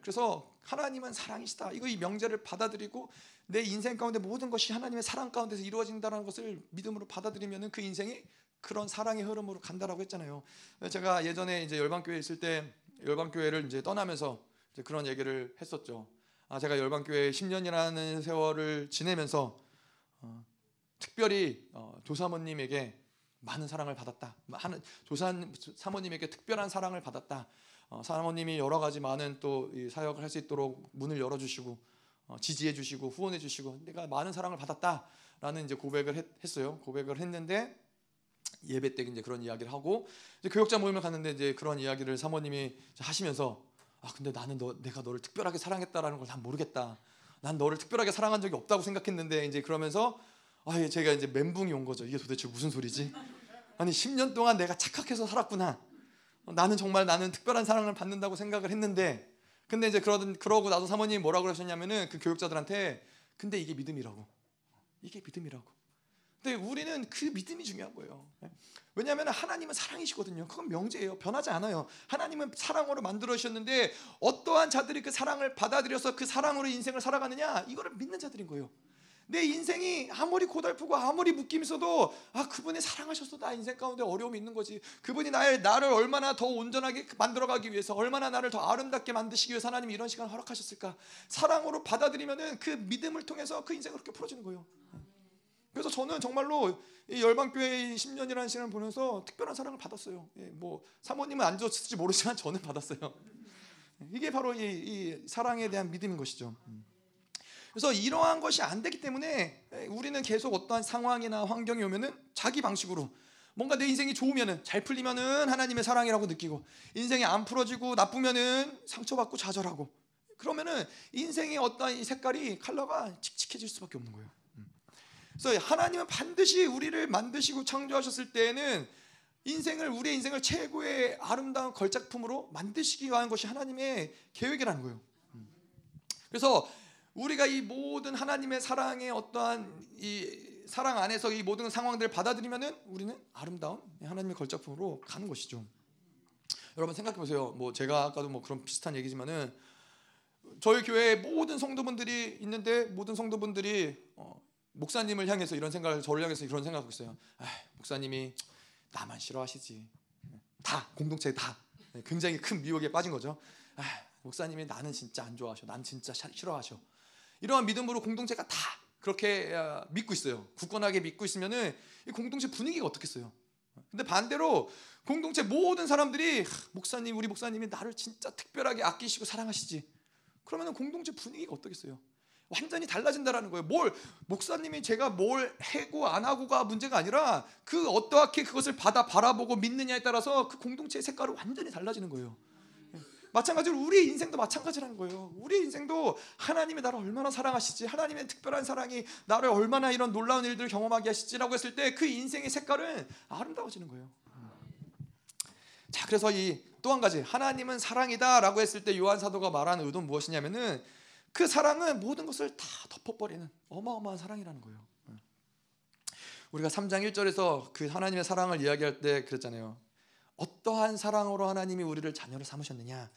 Speaker 1: 그래서 하나님은 사랑이시다. 이거 이 명제를 받아들이고 내 인생 가운데 모든 것이 하나님의 사랑 가운데서 이루어진다는 것을 믿음으로 받아들이면은 그 인생이 그런 사랑의 흐름으로 간다라고 했잖아요. 제가 예전에 이제 열방교회 있을 때 열방교회를 이제 떠나면서 이제 그런 얘기를 했었죠. 아, 제가 열방교회 10년이라는 세월을 지내면서 어, 특별히 어, 조사모님에게 많은 사랑을 받았다. 하는 조산 사모님에게 특별한 사랑을 받았다. 어, 사모님이 여러 가지 많은 또 사역을 할 수 있도록 문을 열어주시고 어, 지지해주시고 후원해주시고 내가 많은 사랑을 받았다라는 이제 고백을 했, 어요 고백을 했는데 예배 때 이제 그런 이야기를 하고 교역자 모임을 갔는데 이제 그런 이야기를 사모님이 하시면서 아 근데 나는 너 내가 너를 특별하게 사랑했다라는 걸 난 모르겠다. 난 너를 특별하게 사랑한 적이 없다고 생각했는데 이제 그러면서 아, 예, 제가 이제 멘붕이 온 거죠. 이게 도대체 무슨 소리지? 아니 10년 동안 내가 착각해서 살았구나. 나는 정말 나는 특별한 사랑을 받는다고 생각을 했는데 근데 이제 그러던 그러고 나서 사모님이 뭐라고 그러셨냐면은 그 교육자들한테 근데 이게 믿음이라고. 이게 믿음이라고. 근데 우리는 그 믿음이 중요한 거예요. 왜냐하면 하나님은 사랑이시거든요. 그건 명제예요. 변하지 않아요. 하나님은 사랑으로 만들어 주셨는데 어떠한 자들이 그 사랑을 받아들여서 그 사랑으로 인생을 살아가느냐 이거를 믿는 자들인 거예요. 내 인생이 아무리 고달프고 아무리 묶임 있어도 아 그분이 사랑하셔서 나 인생 가운데 어려움이 있는 거지. 그분이 나의 나를 얼마나 더 온전하게 만들어가기 위해서 얼마나 나를 더 아름답게 만드시기 위해서 하나님이 이런 시간을 허락하셨을까? 사랑으로 받아들이면은 그 믿음을 통해서 그 인생을 그렇게 풀어지는 거예요. 그래서 저는 정말로 이 열방교회 10년이라는 시간을 보면서 특별한 사랑을 받았어요. 예, 뭐 사모님은 안 줬을지 모르지만 저는 받았어요. 이게 바로 이, 이 사랑에 대한 믿음인 것이죠. 음. 그래서 이러한 것이 안 되기 때문에 우리는 계속 어떠한 상황이나 환경이 오면은 자기 방식으로 뭔가 내 인생이 좋으면은 잘 풀리면은 하나님의 사랑이라고 느끼고 인생이 안 풀어지고 나쁘면은 상처받고 좌절하고 그러면은 인생의 어떠한 이 색깔이 컬러가 칙칙해질 수밖에 없는 거예요. 음. 그래서 하나님은 반드시 우리를 만드시고 창조하셨을 때에는 인생을 우리의 인생을 최고의 아름다운 걸작품으로 만드시기 위한 것이 하나님의 계획이라는 거예요. 음. 그래서 우리가 이 모든 하나님의 사랑의 어떠한 이 사랑 안에서 이 모든 상황들을 받아들이면은 우리는 아름다운 하나님의 걸작품으로 가는 것이죠. 여러분 생각해 보세요. 뭐 제가 아까도 뭐 그런 비슷한 얘기지만은 저희 교회에 모든 성도분들이 있는데 모든 성도분들이 어, 목사님을 향해서 이런 생각을 저를 향해서 그런 생각하고 있어요. 아, 목사님이 나만 싫어하시지. 다 공동체 다 굉장히 큰 미혹에 빠진 거죠. 아, 목사님이 나는 진짜 안 좋아하셔. 난 진짜 싫어하셔. 이러한 믿음으로 공동체가 다 그렇게 아, 믿고 있어요. 굳건하게 믿고 있으면은 이 공동체 분위기가 어떻겠어요? 근데 반대로 공동체 모든 사람들이 목사님 우리 목사님이 나를 진짜 특별하게 아끼시고 사랑하시지. 그러면은 공동체 분위기가 어떻겠어요? 완전히 달라진다라는 거예요. 뭘 목사님이 제가 뭘 해고 안 하고가 문제가 아니라 그 어떻게 그것을 받아 바라보고 믿느냐에 따라서 그 공동체의 색깔은 완전히 달라지는 거예요. 마찬가지로 우리 인생도 마찬가지라는 거예요. 우리 인생도 하나님이 나를 얼마나 사랑하시지, 하나님의 특별한 사랑이 나를 얼마나 이런 놀라운 일들을 경험하게 하시지라고 했을 때 그 인생의 색깔은 아름다워지는 거예요. 자, 그래서 이 또 한 가지 하나님은 사랑이다라고 했을 때 요한 사도가 말하는 의도는 무엇이냐면은 그 사랑은 모든 것을 다 덮어버리는 어마어마한 사랑이라는 거예요. 우리가 3장 1절에서 그 하나님의 사랑을 이야기할 때 그랬잖아요. 어떠한 사랑으로 하나님이 우리를 자녀를 삼으셨느냐.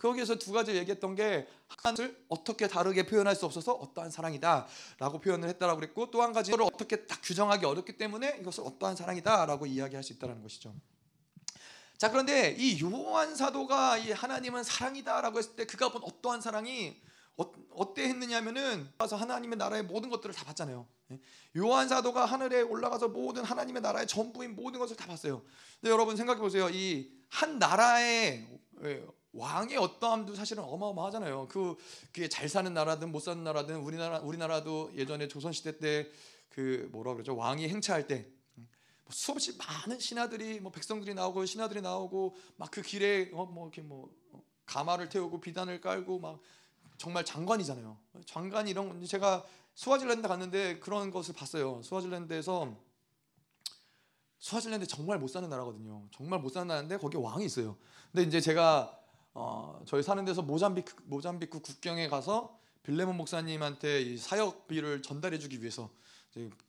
Speaker 1: 거기에서 두 가지 얘기했던 게 하나님을 어떻게 다르게 표현할 수 없어서 어떠한 사랑이다라고 표현을 했다라고 그랬고 또 한 가지 를 어떻게 딱 규정하기 어렵기 때문에 이것을 어떠한 사랑이다라고 이야기할 수 있다라는 것이죠. 자 그런데 이 요한 사도가 이 하나님은 사랑이다라고 했을 때 그가 본 어떠한 사랑이 어, 때 했느냐면은 가서 하나님의 나라의 모든 것들을 다 봤잖아요. 예? 요한 사도가 하늘에 올라가서 모든 하나님의 나라의 전부인 모든 것을 다 봤어요. 근데 여러분 생각해 보세요. 이 한 나라의 예, 왕의 어떠함도 사실은 어마어마하잖아요. 그 그게 잘 사는 나라든 못 사는 나라든 우리나라 우리나라도 예전에 조선 시대 때 그 뭐라 그러죠 왕이 행차할 때 음, 뭐 수없이 많은 신하들이 뭐 백성들이 나오고 신하들이 나오고 막 그 길에 어, 뭐 이렇게 뭐 어, 가마를 태우고 비단을 깔고 막 정말 장관이잖아요. 장관 이런 제가 스와질랜드 갔는데 그런 것을 봤어요. 스와질랜드에서 스와질랜드 정말 못 사는 나라거든요. 정말 못 사는 나라인데 거기 왕이 있어요. 근데 이제 제가 어, 저희 사는 데서 모잠비크 모잠비크 국경에 가서 빌레몬 목사님한테 이 사역비를 전달해 주기 위해서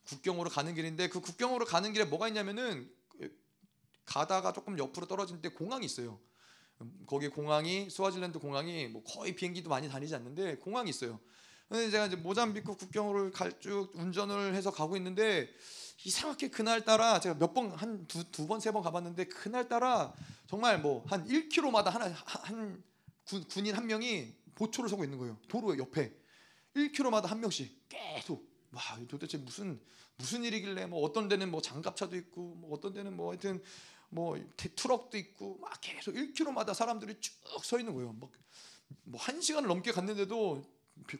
Speaker 1: 국경으로 가는 길인데 그 국경으로 가는 길에 뭐가 있냐면은 가다가 조금 옆으로 떨어진 데 공항이 있어요. 거기 공항이 스와질랜드 공항이 뭐 거의 비행기도 많이 다니지 않는데 공항이 있어요. 근데 제가 이제 모잠비크 국경을 갈쭉 운전을 해서 가고 있는데 이상하게 그날 따라 제가 몇 번 한 두 두 번 세 번 가봤는데 그날 따라 정말 뭐 한 1km마다 하나 한 군, 군인 한 명이 보초를 서고 있는 거예요. 도로 옆에 1km마다 한 명씩 계속 와 도대체 무슨 무슨 일이길래 뭐 어떤 데는 뭐 장갑차도 있고 뭐 어떤 데는 뭐 하여튼 뭐 트럭도 있고 막 계속 1km마다 사람들이 쭉 서 있는 거예요. 뭐한 시간을 넘게 갔는데도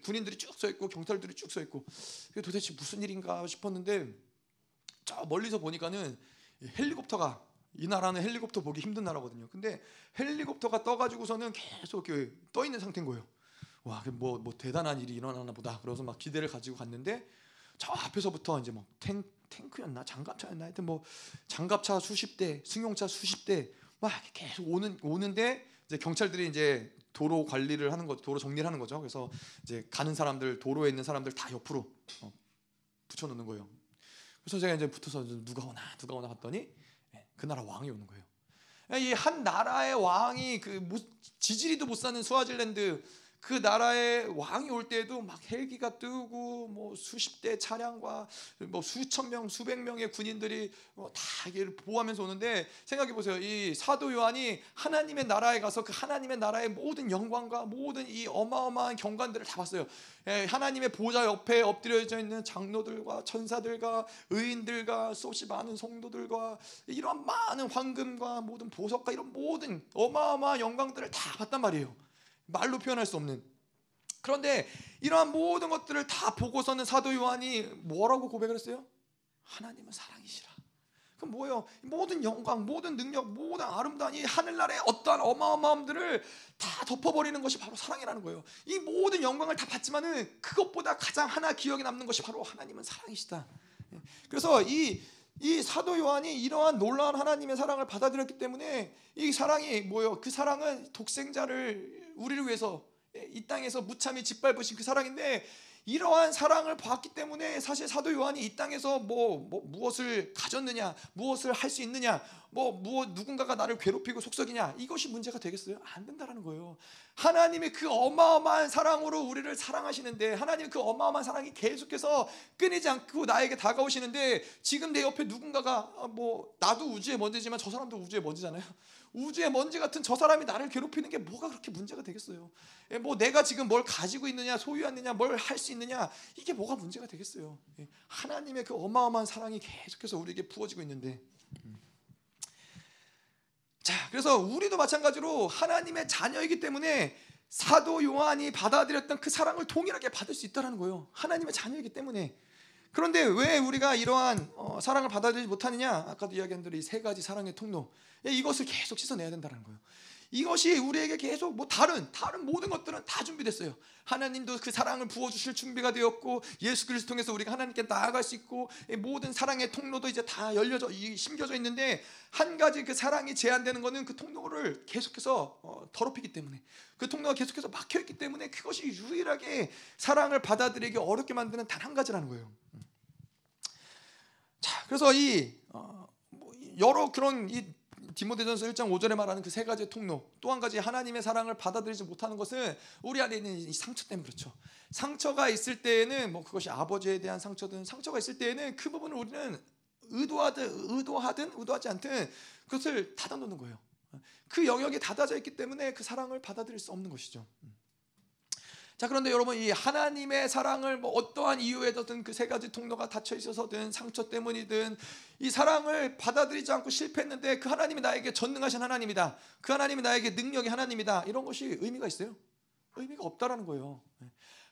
Speaker 1: 군인들이 쭉 서 있고 경찰들이 쭉 서 있고 이게 도대체 무슨 일인가 싶었는데 저 멀리서 보니까는 헬리콥터가 이 나라는 헬리콥터 보기 힘든 나라거든요. 근데 헬리콥터가 떠가지고서는 계속 떠 있는 상태인 거예요. 와, 뭐, 뭐 대단한 일이 일어나나 보다. 그래서 막 기대를 가지고 갔는데 저 앞에서부터 이제 뭐 탱, 탱크였나 장갑차였나 하여튼 뭐 장갑차 수십 대, 승용차 수십 대 막 계속 오는 오는데 이제 경찰들이 이제 도로 관리를 하는 거, 도로 정리를 하는 거죠. 그래서 이제 가는 사람들, 도로에 있는 사람들 다 옆으로 어, 붙여 놓는 거예요. 그래서 제가 이제 붙어서 누가 오나 누가 오나 봤더니 예, 그 나라 왕이 오는 거예요. 이 한 나라의 왕이 그 지지리도 못 사는 스와질랜드 그 나라의 왕이 올 때에도 막 헬기가 뜨고 뭐 수십 대 차량과 뭐 수천 명 수백 명의 군인들이 뭐 다 이를 보호하면서 오는데 생각해 보세요. 이 사도 요한이 하나님의 나라에 가서 그 하나님의 나라의 모든 영광과 모든 이 어마어마한 경관들을 다 봤어요. 예, 하나님의 보좌 옆에 엎드려져 있는 장로들과 천사들과 의인들과 수없이 많은 성도들과 이런 많은 황금과 모든 보석과 이런 모든 어마어마한 영광들을 다 봤단 말이에요. 말로 표현할 수 없는 그런데 이러한 모든 것들을 다 보고서는 사도 요한이 뭐라고 고백을 했어요? 하나님은 사랑이시라. 그럼 뭐예요? 모든 영광, 모든 능력, 모든 아름다운 이 하늘나라의 어떠한 어마어마함들을 다 덮어버리는 것이 바로 사랑이라는 거예요. 이 모든 영광을 다 받지만은 그것보다 가장 하나 기억에 남는 것이 바로 하나님은 사랑이시다. 예. 그래서 이, 이 사도 요한이 이러한 놀라운 하나님의 사랑을 받아들였기 때문에 이 사랑이 뭐예요? 그 사랑은 독생자를 우리를 위해서 이 땅에서 무참히 짓밟으신 그 사랑인데 이러한 사랑을 봤기 때문에 사실 사도 요한이 이 땅에서 뭐, 뭐 무엇을 가졌느냐, 무엇을 할 수 있느냐, 뭐 무엇 누군가가 나를 괴롭히고 속썩이냐 이것이 문제가 되겠어요? 안 된다라는 거예요. 하나님의 그 어마어마한 사랑으로 우리를 사랑하시는데 하나님 그 어마어마한 사랑이 계속해서 끊이지 않고 나에게 다가오시는데 지금 내 옆에 누군가가 아, 뭐 나도 우주의 먼지지만 저 사람도 우주의 먼지잖아요. 우주의 먼지 같은 저 사람이 나를 괴롭히는 게 뭐가 그렇게 문제가 되겠어요? 예, 뭐 내가 지금 뭘 가지고 있느냐, 소유하느냐, 뭘 할 수 있느냐 이게 뭐가 문제가 되겠어요? 예, 하나님의 그 어마어마한 사랑이 계속해서 우리에게 부어지고 있는데. 음. 자, 그래서 우리도 마찬가지로 하나님의 자녀이기 때문에 사도 요한이 받아들였던 그 사랑을 동일하게 받을 수 있다는 거예요. 하나님의 자녀이기 때문에. 그런데 왜 우리가 이러한 어, 사랑을 받아들이지 못하느냐? 아까도 이야기한 대로 이 세 가지 사랑의 통로. 예, 이것을 계속 씻어내야 된다는 거예요. 이것이 우리에게 계속 뭐 다른 다른 모든 것들은 다 준비됐어요. 하나님도 그 사랑을 부어 주실 준비가 되었고 예수 그리스도 통해서 우리가 하나님께 나아갈 수 있고 모든 사랑의 통로도 이제 다 열려져 심겨져 있는데 한 가지 그 사랑이 제한되는 것은 그 통로를 계속해서 어, 더럽히기 때문에 그 통로가 계속해서 막혀 있기 때문에 그것이 유일하게 사랑을 받아들이기 어렵게 만드는 단 한 가지라는 거예요. 자, 그래서 이 어, 뭐 여러 그런 이 디모데전서 1장 5절에 말하는 그 세 가지의 통로 또 한 가지 하나님의 사랑을 받아들이지 못하는 것은 우리 안에 있는 이 상처 때문에 그렇죠. 상처가 있을 때에는 뭐 그것이 아버지에 대한 상처든 상처가 있을 때에는 그 부분을 우리는 의도하든 의도하든 의도하지 않든 그것을 닫아놓는 거예요. 그 영역이 닫아져 있기 때문에 그 사랑을 받아들일 수 없는 것이죠. 자 그런데 여러분 이 하나님의 사랑을 뭐 어떠한 이유에든 그 세 가지 통로가 닫혀 있어서든 상처 때문이든 이 사랑을 받아들이지 않고 실패했는데 그 하나님이 나에게 전능하신 하나님이다. 그 하나님이 나에게 능력이 하나님이다. 이런 것이 의미가 있어요? 의미가 없다라는 거예요.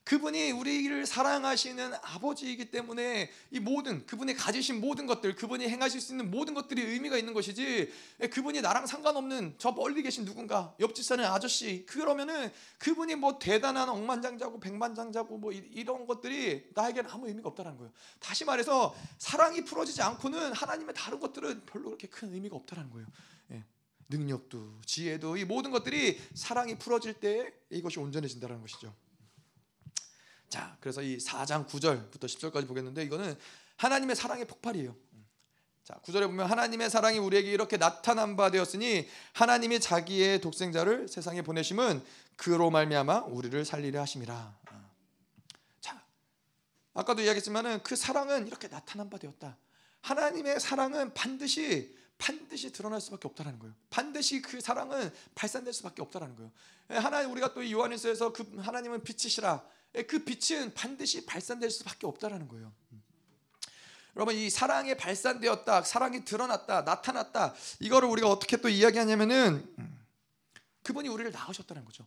Speaker 1: 그분이 우리를 사랑하시는 아버지이기 때문에 이 모든 그분이 가지신 모든 것들, 그분이 행하실 수 있는 모든 것들이 의미가 있는 것이지. 그분이 나랑 상관없는 저 멀리 계신 누군가, 옆집 사는 아저씨, 그러면은 그분이 뭐 대단한 억만장자고 백만장자고 뭐 이런 것들이 나에게는 아무 의미가 없다는 거예요. 다시 말해서 사랑이 풀어지지 않고는 하나님의 다른 것들은 별로 그렇게 큰 의미가 없다는 거예요. 예. 능력도 지혜도 이 모든 것들이 사랑이 풀어질 때 이것이 온전해진다는 것이죠. 자, 그래서 이 4장 9절부터 10절까지 보겠는데 이거는 하나님의 사랑의 폭발이에요. 자, 9절에 보면 하나님의 사랑이 우리에게 이렇게 나타난 바 되었으니 하나님이 자기의 독생자를 세상에 보내심은 그로 말미암아 우리를 살리려 하심이라. 자, 아까도 이야기했지만은 그 사랑은 이렇게 나타난 바 되었다. 하나님의 사랑은 반드시 반드시 드러날 수밖에 없다는 거예요. 반드시 그 사랑은 발산될 수밖에 없다는 거예요. 하나님 우리가 또 요한일서에서 그 하나님은 빛이시라 예, 그 빛은 반드시 발산될 수밖에 없다라는 거예요. 여러분 이 사랑이 발산되었다, 사랑이 드러났다, 나타났다. 이거를 우리가 어떻게 또 이야기하냐면은 그분이 우리를 낳으셨다는 거죠.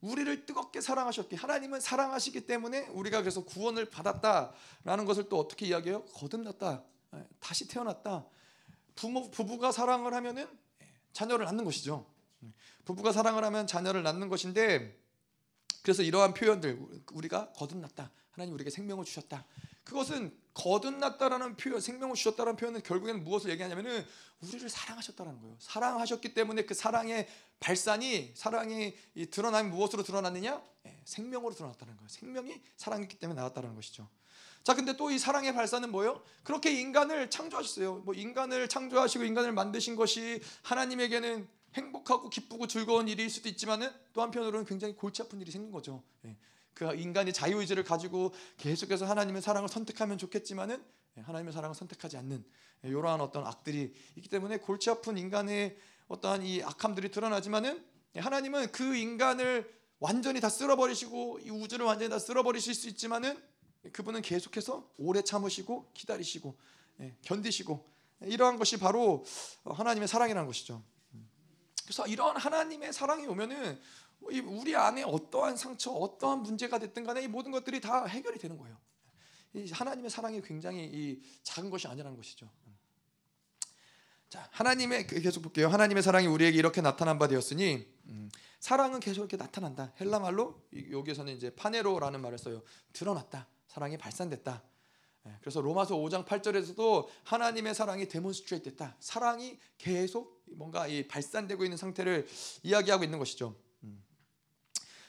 Speaker 1: 우리를 뜨겁게 사랑하셨기 하나님은 사랑하시기 때문에 우리가 그래서 구원을 받았다라는 것을 또 어떻게 이야기해요? 거듭났다, 예, 다시 태어났다. 부모 부부가 사랑을 하면은 예, 자녀를 낳는 것이죠. 부부가 사랑을 하면 자녀를 낳는 것인데 그래서 이러한 표현들 우리가 거듭났다. 하나님 우리에게 생명을 주셨다. 그것은 거듭났다라는 표현, 생명을 주셨다라는 표현은 결국에는 무엇을 얘기하냐면은 우리를 사랑하셨다라는 거예요. 사랑하셨기 때문에 그 사랑의 발산이 사랑이 드러나면 무엇으로 드러났느냐? 네, 생명으로 드러났다는 거예요. 생명이 사랑했기 때문에 나왔다는 것이죠. 자, 근데 또 이 사랑의 발산은 뭐예요? 그렇게 인간을 창조하셨어요. 뭐 인간을 창조하시고 인간을 만드신 것이 하나님에게는 행복하고 기쁘고 즐거운 일일 수도 있지만은 또 한편으로는 굉장히 골치 아픈 일이 생긴 거죠. 예. 그 인간이 자유의지를 가지고 계속해서 하나님의 사랑을 선택하면 좋겠지만은 예, 하나님의 사랑을 선택하지 않는 예, 이러한 어떤 악들이 있기 때문에 골치 아픈 인간의 어떠한 이 악함들이 드러나지만은 하나님은 그 인간을 완전히 다 쓸어버리시고 이 우주를 완전히 다 쓸어버리실 수 있지만은 그분은 계속해서 오래 참으시고 기다리시고 견디시고 이러한 것이 바로 하나님의 사랑이라는 것이죠. 그래서 이런 하나님의 사랑이 오면은 우리 안에 어떠한 상처, 어떠한 문제가 됐든 간에 이 모든 것들이 다 해결이 되는 거예요. 하나님의 사랑이 굉장히 이 작은 것이 아니라는 것이죠. 자, 하나님의 그 계속 볼게요. 하나님의 사랑이 우리에게 이렇게 나타난 바 되었으니 음, 사랑은 계속 이렇게 나타난다. 헬라 말로 여기서는 이제 φανερόω라는 말을 써요. 드러났다. 사랑이 발산됐다. 예, 그래서 로마서 5장 8절에서도 하나님의 사랑이 demonstrate 됐다. 사랑이 계속 뭔가 이 발산되고 있는 상태를 이야기하고 있는 것이죠. 음.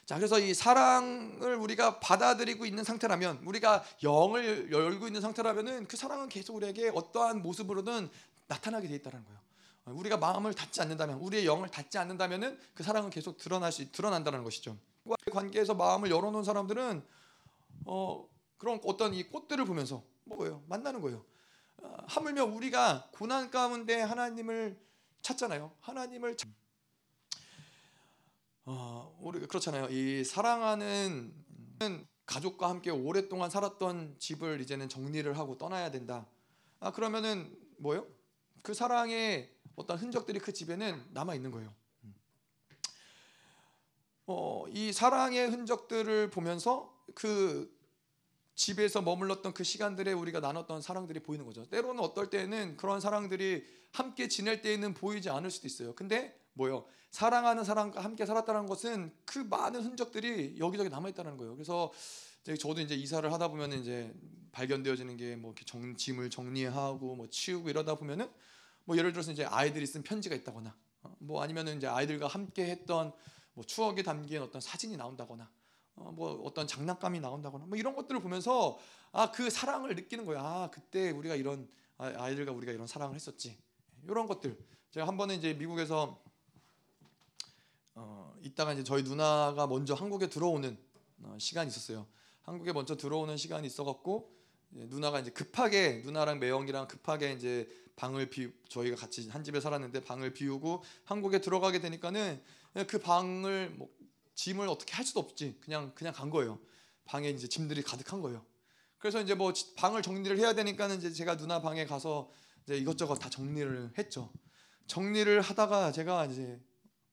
Speaker 1: 자, 그래서 이 사랑을 우리가 받아들이고 있는 상태라면, 우리가 영을 열고 있는 상태라면은 그 사랑은 계속 우리에게 어떠한 모습으로든 나타나게 돼 있다는 거예요. 우리가 마음을 닫지 않는다면, 우리의 영을 닫지 않는다면은 그 사랑은 계속 드러나시 드러난다는 것이죠. 관계에서 마음을 열어놓은 사람들은 어 그런 어떤 이 꽃들을 보면서 뭐예요? 만나는 거예요. 어, 하물며 우리가 고난 가운데 하나님을 찾잖아요. 하나님을 찾... 어, 우리 그렇잖아요. 이 사랑하는 가족과 함께 오랫동안 살았던 집을 이제는 정리를 하고 떠나야 된다. 아 그러면은 뭐요? 그 사랑의 어떤 흔적들이 그 집에는 남아 있는 거예요. 어, 이 사랑의 흔적들을 보면서 그 집에서 머물렀던 그 시간들에 우리가 나눴던 사랑들이 보이는 거죠. 때로는 어떨 때는 그런 사랑들이 함께 지낼 때에는 보이지 않을 수도 있어요. 근데 뭐요? 사랑하는 사람과 함께 살았다는 것은 그 많은 흔적들이 여기저기 남아 있다는 거예요. 그래서 저도 이제 이사를 하다 보면 이제 발견되어지는 게 뭐 정, 짐을 정리하고 뭐 치우고 이러다 보면은 뭐 예를 들어서 이제 아이들이 쓴 편지가 있다거나 어, 뭐 아니면은 이제 아이들과 함께 했던 뭐 추억이 담긴 어떤 사진이 나온다거나 어, 뭐 어떤 장난감이 나온다거나 뭐 이런 것들을 보면서 아 그 사랑을 느끼는 거야. 아 그때 우리가 이런 아, 아이들과 우리가 이런 사랑을 했었지. 이런 것들 제가 한 번은 이제 미국에서 어, 있다가 이제 저희 누나가 먼저 한국에 들어오는 어, 시간이 있었어요. 한국에 먼저 들어오는 시간이 있어갖고 누나가 이제 급하게 누나랑 매형이랑 급하게 이제 방을 비 저희가 같이 한 집에 살았는데 방을 비우고 한국에 들어가게 되니까는 그 방을 뭐 짐을 어떻게 할 수도 없지 그냥 그냥 간 거예요. 방에 이제 짐들이 가득한 거예요. 그래서 이제 뭐 방을 정리를 해야 되니까는 이제 제가 누나 방에 가서 이제 이것저것 다 정리를 했죠. 정리를 하다가 제가 이제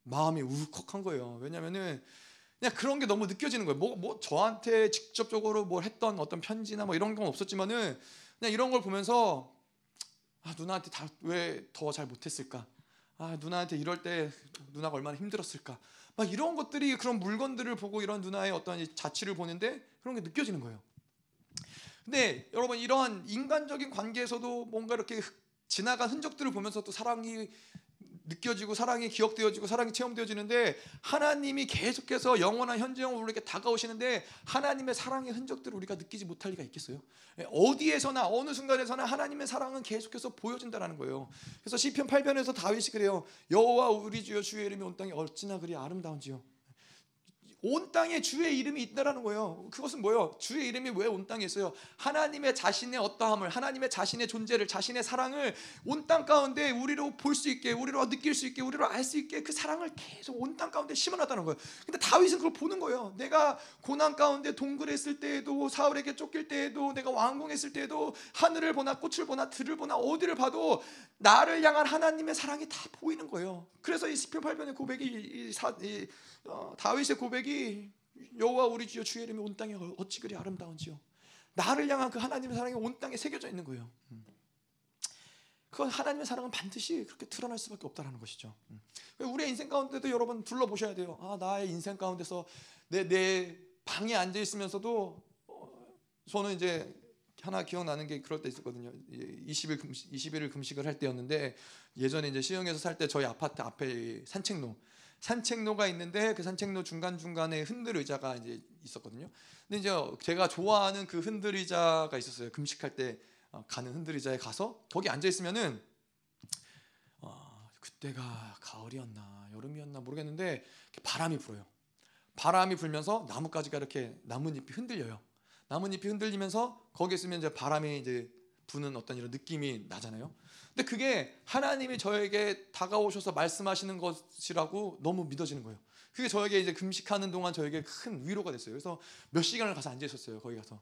Speaker 1: 마음이 울컥한 거예요. 왜냐면은 그냥 그런 게 너무 느껴지는 거예요. 뭐, 뭐 저한테 직접적으로 뭘 했던 어떤 편지나 뭐 이런 건 없었지만은 그냥 이런 걸 보면서 아, 누나한테 왜 더 잘 못했을까? 아, 누나한테 이럴 때 누나가 얼마나 힘들었을까? 막 이런 것들이 그런 물건들을 보고 이런 누나의 어떤 자취를 보는데 그런 게 느껴지는 거예요. 근데 여러분 이러한 인간적인 관계에서도 뭔가 이렇게 지나간 흔적들을 보면서 또 사랑이 느껴지고 사랑이 기억되어지고 사랑이 체험되어지는데 하나님이 계속해서 영원한 현재형으로 우리에게 다가오시는데 하나님의 사랑의 흔적들을 우리가 느끼지 못할 리가 있겠어요? 예, 어디에서나 어느 순간에서나 하나님의 사랑은 계속해서 보여진다는 거예요. 그래서 시편 8편에서 다윗이 그래요. 여호와 우리 주여 주의 이름이 온 땅에 어찌나 그리 아름다운지요. 온 땅에 주의 이름이 있다라는 거예요. 그것은 뭐예요? 주의 이름이 왜 온 땅에 있어요? 하나님의 자신의 어떠함을, 하나님의 자신의 존재를, 자신의 사랑을 온 땅 가운데 우리로 볼 수 있게, 우리로 느낄 수 있게, 우리로 알 수 있게 그 사랑을 계속 온 땅 가운데 심어놨다는 거예요. 근데 다윗은 그걸 보는 거예요. 내가 고난 가운데 동굴했을 때에도 사울에게 쫓길 때에도 내가 왕궁했을 때에도 하늘을 보나 꽃을 보나 들을 보나 어디를 봐도 나를 향한 하나님의 사랑이 다 보이는 거예요. 그래서 이 시편 8편의 고백이 이, 사, 이 어, 다윗의 고백이 여호와 우리 주여 주의 이름이 온 땅에 어찌 그리 아름다운지요. 나를 향한 그 하나님의 사랑이 온 땅에 새겨져 있는 거예요. 음. 그건 하나님의 사랑은 반드시 그렇게 드러날 수밖에 없다는 것이죠. 음. 우리의 인생 가운데도 여러분 둘러보셔야 돼요. 아 나의 인생 가운데서 내 내 방에 앉아 있으면서도 어, 저는 이제 하나 기억나는 게 그럴 때 있었거든요. 20일 금식, 20일을 금식을 할 때였는데 예전에 이제 시흥에서 살 때 저희 아파트 앞에 산책로 산책로가 있는데 그 산책로 중간 중간에 흔들 의자가 이제 있었거든요. 근데 이제 제가 좋아하는 그 흔들 의자가 있었어요. 금식할 때 어, 가는 흔들 의자에 가서 거기 앉아 있으면은 어, 그때가 가을이었나 여름이었나 모르겠는데 바람이 불어요. 바람이 불면서 나뭇가지가 이렇게 나뭇잎이 흔들려요. 나뭇잎이 흔들리면서 거기에 있으면 이제 바람이 이제 부는 어떤 이런 느낌이 나잖아요. 근데 그게 하나님이 저에게 다가오셔서 말씀하시는 것이라고 너무 믿어지는 거예요. 그게 저에게 이제 금식하는 동안 저에게 큰 위로가 됐어요. 그래서 몇 시간을 가서 앉아 있었어요. 거기 가서.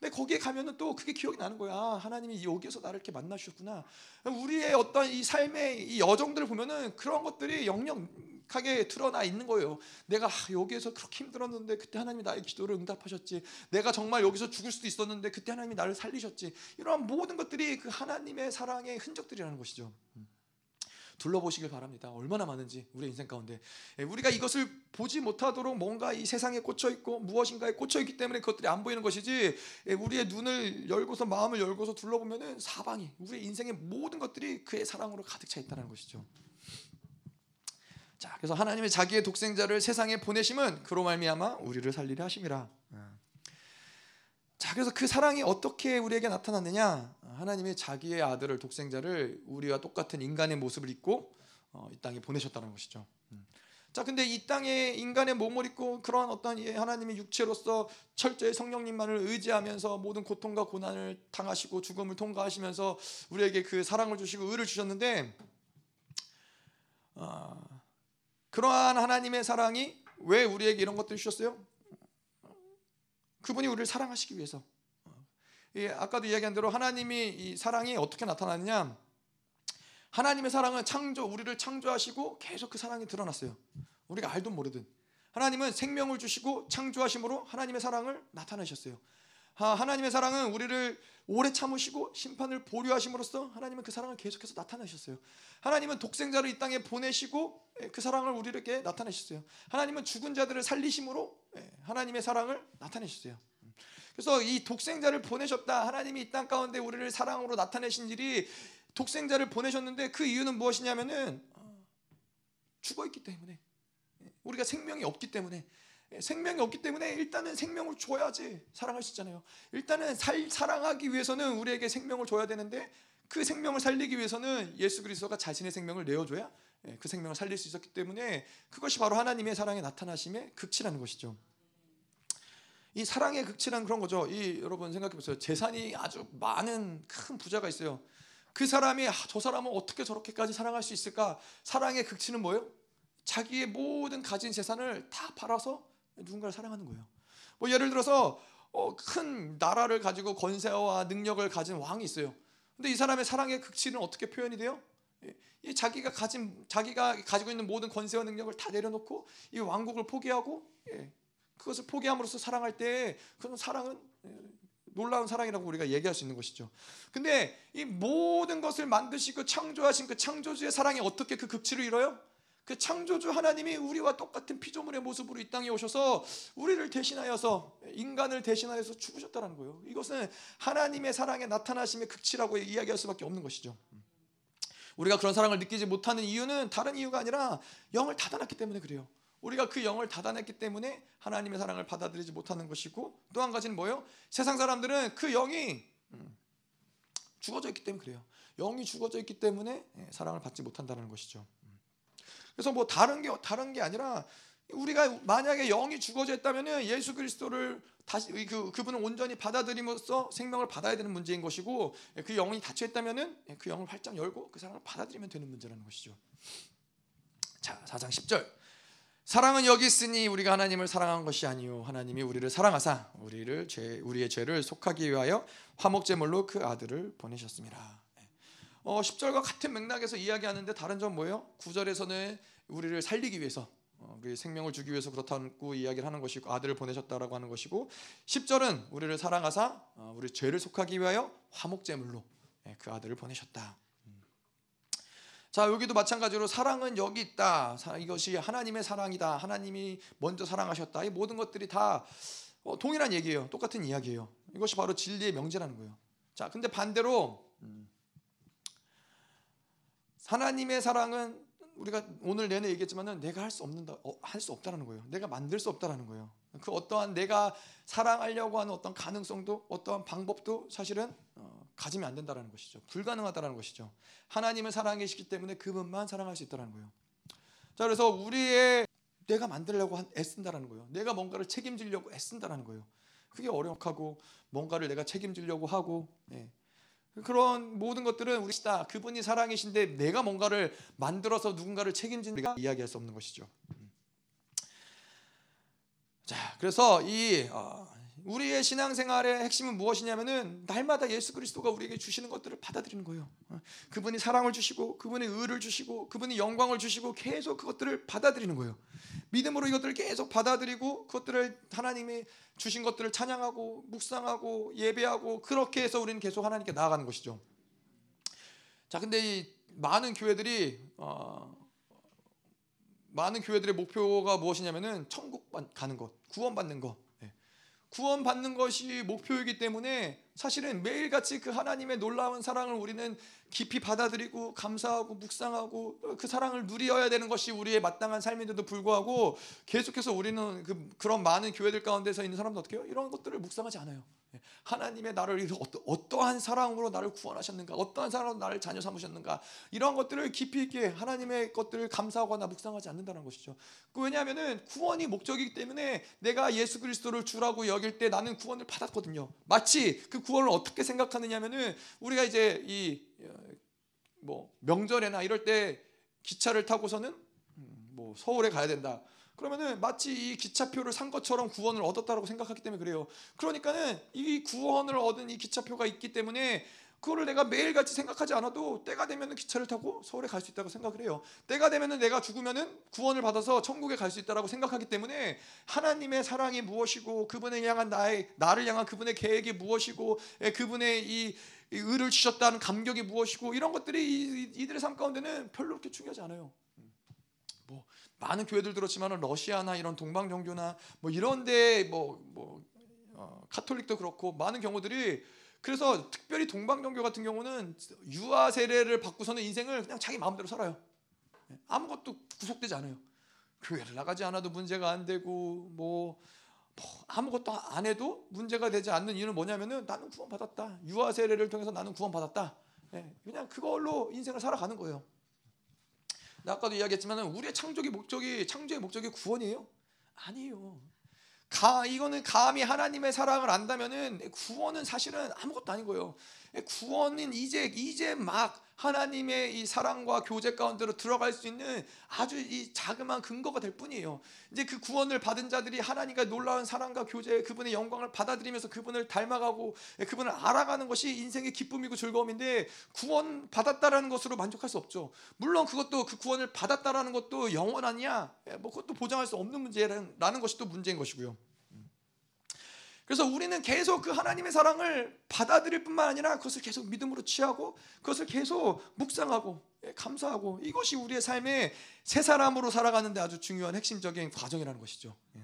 Speaker 1: 근데 거기에 가면은 또 그게 기억이 나는 거야. 아, 하나님이 여기에서 나를 이렇게 만나주셨구나. 우리의 어떤 이 삶의 이 여정들을 보면은 그런 것들이 영영 명백하게 드러나 있는 거예요. 내가 아, 여기에서 그렇게 힘들었는데 그때 하나님이 나의 기도를 응답하셨지. 내가 정말 여기서 죽을 수도 있었는데 그때 하나님이 나를 살리셨지. 이러한 모든 것들이 그 하나님의 사랑의 흔적들이라는 것이죠. 둘러보시길 바랍니다. 얼마나 많은지 우리 인생 가운데 예, 우리가 이것을 보지 못하도록 뭔가 이 세상에 꽂혀 있고 무엇인가에 꽂혀 있기 때문에 그것들이 안 보이는 것이지 예, 우리의 눈을 열고서 마음을 열고서 둘러보면은 사방이 우리 인생의 모든 것들이 그의 사랑으로 가득 차 있다는 것이죠. 자, 그래서 하나님의 자기의 독생자를 세상에 보내심은 그로 말미암아 우리를 살리려 하심이라. 자, 그래서 그 사랑이 어떻게 우리에게 나타났느냐? 하나님이 자기의 아들을 독생자를 우리와 똑같은 인간의 모습을 입고 어, 이 땅에 보내셨다는 것이죠. 음. 자, 근데 이 땅에 인간의 몸을 입고 그러한 어떤 하나님의 육체로서 철저히 성령님만을 의지하면서 모든 고통과 고난을 당하시고 죽음을 통과하시면서 우리에게 그 사랑을 주시고 의를 주셨는데 어, 그러한 하나님의 사랑이 왜 우리에게 이런 것들을 주셨어요? 그분이 우리를 사랑하시기 위해서. 예, 아까도 이야기한 대로 하나님이 이 사랑이 어떻게 나타나느냐? 하나님의 사랑은 창조 우리를 창조하시고 계속 그 사랑이 드러났어요. 우리가 알든 모르든 하나님은 생명을 주시고 창조하심으로 하나님의 사랑을 나타내셨어요. 하나님의 사랑은 우리를 오래 참으시고 심판을 보류하심으로써 하나님은 그 사랑을 계속해서 나타내셨어요. 하나님은 독생자를 이 땅에 보내시고 예, 그 사랑을 우리에게 나타내셨어요. 하나님은 죽은 자들을 살리심으로 예, 하나님의 사랑을 나타내셨어요. 그래서 이 독생자를 보내셨다. 하나님이 이 땅 가운데 우리를 사랑으로 나타내신 일이 독생자를 보내셨는데 그 이유는 무엇이냐면은 어, 죽어 있기 때문에 예, 우리가 생명이 없기 때문에 생명이 없기 때문에 일단은 생명을 줘야지 사랑할 수 있잖아요. 일단은 살, 사랑하기 위해서는 우리에게 생명을 줘야 되는데 그 생명을 살리기 위해서는 예수 그리스도가 자신의 생명을 내어줘야 예, 그 생명을 살릴 수 있었기 때문에 그것이 바로 하나님의 사랑의 나타나심의 극치라는 것이죠. 이 사랑의 극치란 그런 거죠. 이 여러분 생각해 보세요. 재산이 아주 많은 큰 부자가 있어요. 그 사람이 아, 저 사람은 어떻게 저렇게까지 사랑할 수 있을까? 사랑의 극치는 뭐예요? 자기의 모든 가진 재산을 다 팔아서 누군가를 사랑하는 거예요. 뭐 예를 들어서 어, 큰 나라를 가지고 권세와 능력을 가진 왕이 있어요. 근데 이 사람의 사랑의 극치는 어떻게 표현이 돼요? 이 자기가 가진 자기가 가지고 있는 모든 권세와 능력을 다 내려놓고 이 왕국을 포기하고 예, 그것을 포기함으로써 사랑할 때 그런 사랑은 예, 놀라운 사랑이라고 우리가 얘기할 수 있는 것이죠. 근데 이 모든 것을 만드시고 창조하신 그 창조주의 사랑이 어떻게 그 극치를 이뤄요? 그 창조주 하나님이 우리와 똑같은 피조물의 모습으로 이 땅에 오셔서 우리를 대신하여서 인간을 대신하여서 죽으셨다는 거예요. 이것은 하나님의 사랑의 나타나심의 극치라고 이야기할 수밖에 없는 것이죠. 우리가 그런 사랑을 느끼지 못하는 이유는 다른 이유가 아니라 영을 닫아놨기 때문에 그래요. 우리가 그 영을 닫아냈기 때문에 하나님의 사랑을 받아들이지 못하는 것이고 또 한 가지는 뭐예요? 세상 사람들은 그 영이 음, 죽어져 있기 때문에 그래요. 영이 죽어져 있기 때문에 예, 사랑을 받지 못한다는 것이죠. 그래서 뭐 다른 게 다른 게 아니라 우리가 만약에 영이 죽어져 있다면은 예수 그리스도를 다시 그 그분을 온전히 받아들임으로써 생명을 받아야 되는 문제인 것이고 그 영이 닫혀 있다면은 그 영을 활짝 열고 그 사랑을 받아들이면 되는 문제라는 것이죠. 자, 4장 10절. 사랑은 여기 있으니 우리가 하나님을 사랑한 것이 아니요 하나님이 우리를 사랑하사 우리를 죄 우리의 죄를 속하기 위하여 화목제물로 그 아들을 보내셨습니다. 어, 10절과 같은 맥락에서 이야기하는데 다른 점 뭐예요? 9절에서는 우리를 살리기 위해서 어, 우리 생명을 주기 위해서 그렇다고 이야기를 하는 것이고 아들을 보내셨다라고 하는 것이고 10절은 우리를 사랑하사 어, 우리 죄를 속하기 위하여 화목제물로 예, 그 아들을 보내셨다. 음. 자 여기도 마찬가지로 사랑은 여기 있다. 이것이 하나님의 사랑이다. 하나님이 먼저 사랑하셨다. 이 모든 것들이 다 어, 동일한 얘기예요. 똑같은 이야기예요. 이것이 바로 진리의 명제라는 거예요. 자 근데 반대로 음, 하나님의 사랑은 우리가 오늘 내내 얘기했지만은 내가 할 수 없는다, 어, 할수 없다라는 거예요. 내가 만들 수 없다라는 거예요. 그 어떠한 내가 사랑하려고 하는 어떤 가능성도 어떠한 방법도 사실은 어, 가지면 안 된다라는 것이죠. 불가능하다라는 것이죠. 하나님을 사랑하시기 때문에 그분만 사랑할 수 있다라는 거예요. 자, 그래서 우리의 내가 만들려고 애쓴다라는 거예요. 내가 뭔가를 책임지려고 애쓴다라는 거예요. 그게 어렵고 뭔가를 내가 책임지려고 하고 예. 그런 모든 것들은 우리 시다. 그분이 사랑이신데 내가 뭔가를 만들어서 누군가를 책임진 우리가 이야기할 수 없는 것이죠. 자, 그래서 이 어, 우리의 신앙생활의 핵심은 무엇이냐면은 날마다 예수 그리스도가 우리에게 주시는 것들을 받아들이는 거예요. 어, 그분이 사랑을 주시고 그분이 의를 주시고 그분이 영광을 주시고 계속 그것들을 받아들이는 거예요. 믿음으로 이것들을 계속 받아들이고 그것들을 하나님이 주신 것들을 찬양하고 묵상하고 예배하고 그렇게 해서 우리는 계속 하나님께 나아가는 것이죠. 자, 근데 이 많은 교회들이 어, 많은 교회들의 목표가 무엇이냐면은 천국 가는 것, 구원받는 것. 구원받는 것이 목표이기 때문에 사실은 매일같이 그 하나님의 놀라운 사랑을 우리는 깊이 받아들이고 감사하고 묵상하고 그 사랑을 누리어야 되는 것이 우리의 마땅한 삶인데도 불구하고 계속해서 우리는 그, 그런 많은 교회들 가운데서 있는 사람들 어떻게 해요? 이런 것들을 묵상하지 않아요. 예. 하나님의 나를 어떠한 사랑으로 나를 구원하셨는가, 어떠한 사랑으로 나를 자녀 삼으셨는가, 이런 것들을 깊이 있게 하나님의 것들을 감사하거나 묵상하지 않는다는 것이죠. 그 왜냐하면은 구원이 목적이기 때문에 내가 예수 그리스도를 주라고 여길 때 나는 구원을 받았거든요. 마치 그 구원을 어떻게 생각하느냐면은 우리가 이제 이뭐 어, 명절에나 이럴 때 기차를 타고서는 음, 뭐 서울에 가야 된다. 그러면은 마치 이 기차표를 산 것처럼 구원을 얻었다라고 생각하기 때문에 그래요. 그러니까는 이 구원을 얻은 이 기차표가 있기 때문에 그거를 내가 매일같이 생각하지 않아도 때가 되면은 기차를 타고 서울에 갈 수 있다고 생각을 해요. 때가 되면은 내가 죽으면은 구원을 받아서 천국에 갈 수 있다라고 생각하기 때문에 하나님의 사랑이 무엇이고 그분을 향한 나의 나를 향한 그분의 계획이 무엇이고 예, 그분의 이, 이 의를 주셨다는 감격이 무엇이고 이런 것들이 이들의 삶 가운데는 별로 그렇게 중요하지 않아요. 뭐 많은 교회들 들었지만 러시아나 이런 동방 종교나 뭐 이런데 뭐뭐 뭐, 어, 카톨릭도 그렇고 많은 경우들이 그래서 특별히 동방종교 같은 경우는 유아 세례를 받고서는 인생을 그냥 자기 마음대로 살아요. 예, 아무것도 구속되지 않아요. 교회를 나가지 않아도 문제가 안 되고 뭐, 뭐 아무것도 안 해도 문제가 되지 않는 이유는 뭐냐면은 나는 구원 받았다. 유아 세례를 통해서 나는 구원 받았다. 예, 그냥 그걸로 인생을 살아가는 거예요. 아까도 이야기했지만 우리의 창조의 목적이 창조의 목적이 구원이에요? 아니에요. 가 이거는 감히 하나님의 사랑을 안다면은 구원은 사실은 아무것도 아닌 거예요. 구원은 이제 이제 막 하나님의 이 사랑과 교제 가운데로 들어갈 수 있는 아주 이 자그마한 근거가 될 뿐이에요. 이제 그 구원을 받은 자들이 하나님과 놀라운 사랑과 교제, 그분의 영광을 받아들이면서 그분을 닮아가고 그분을 알아가는 것이 인생의 기쁨이고 즐거움인데 구원 받았다라는 것으로 만족할 수 없죠. 물론 그것도 그 구원을 받았다라는 것도 영원하냐, 뭐 그것도 보장할 수 없는 문제라는 것이 또 문제인 것이고요. 그래서 우리는 계속 그 하나님의 사랑을 받아들일 뿐만 아니라 그것을 계속 믿음으로 취하고 그것을 계속 묵상하고 예, 감사하고 이것이 우리의 삶의 새 사람으로 살아가는데 아주 중요한 핵심적인 과정이라는 것이죠. 예.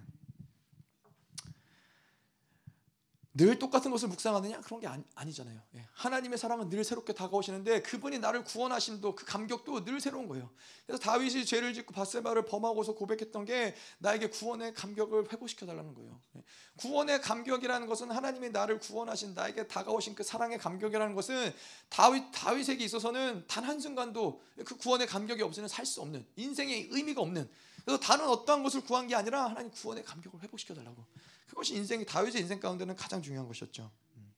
Speaker 1: 늘 똑같은 것을 묵상하느냐 그런 게 아니, 잖아요 예. 하나님의 사랑은 늘 새롭게 다가오시는데 그분이 나를 구원하심도 그 감격도 늘 새로운 거예요. 그래서 다윗이 죄를 짓고 바세바를 범하고서 고백했던 게 나에게 구원의 감격을 회복시켜 달라는 거예요. 예. 구원의 감격이라는 것은 하나님이 나를 구원하신 나에게 다가오신 그 사랑의 감격이라는 것은 다윗 다윗에게 있어서는 단 한 순간도 그 구원의 감격이 없으면 살 수 없는 인생의 의미가 없는 그래서 다른 어떠한 것을 구한 게 아니라 하나님 구원의 감격을 회복시켜 달라고. 그것이 인생 다윗의 인생 가운데는 가장 중요한 것이었죠. 음.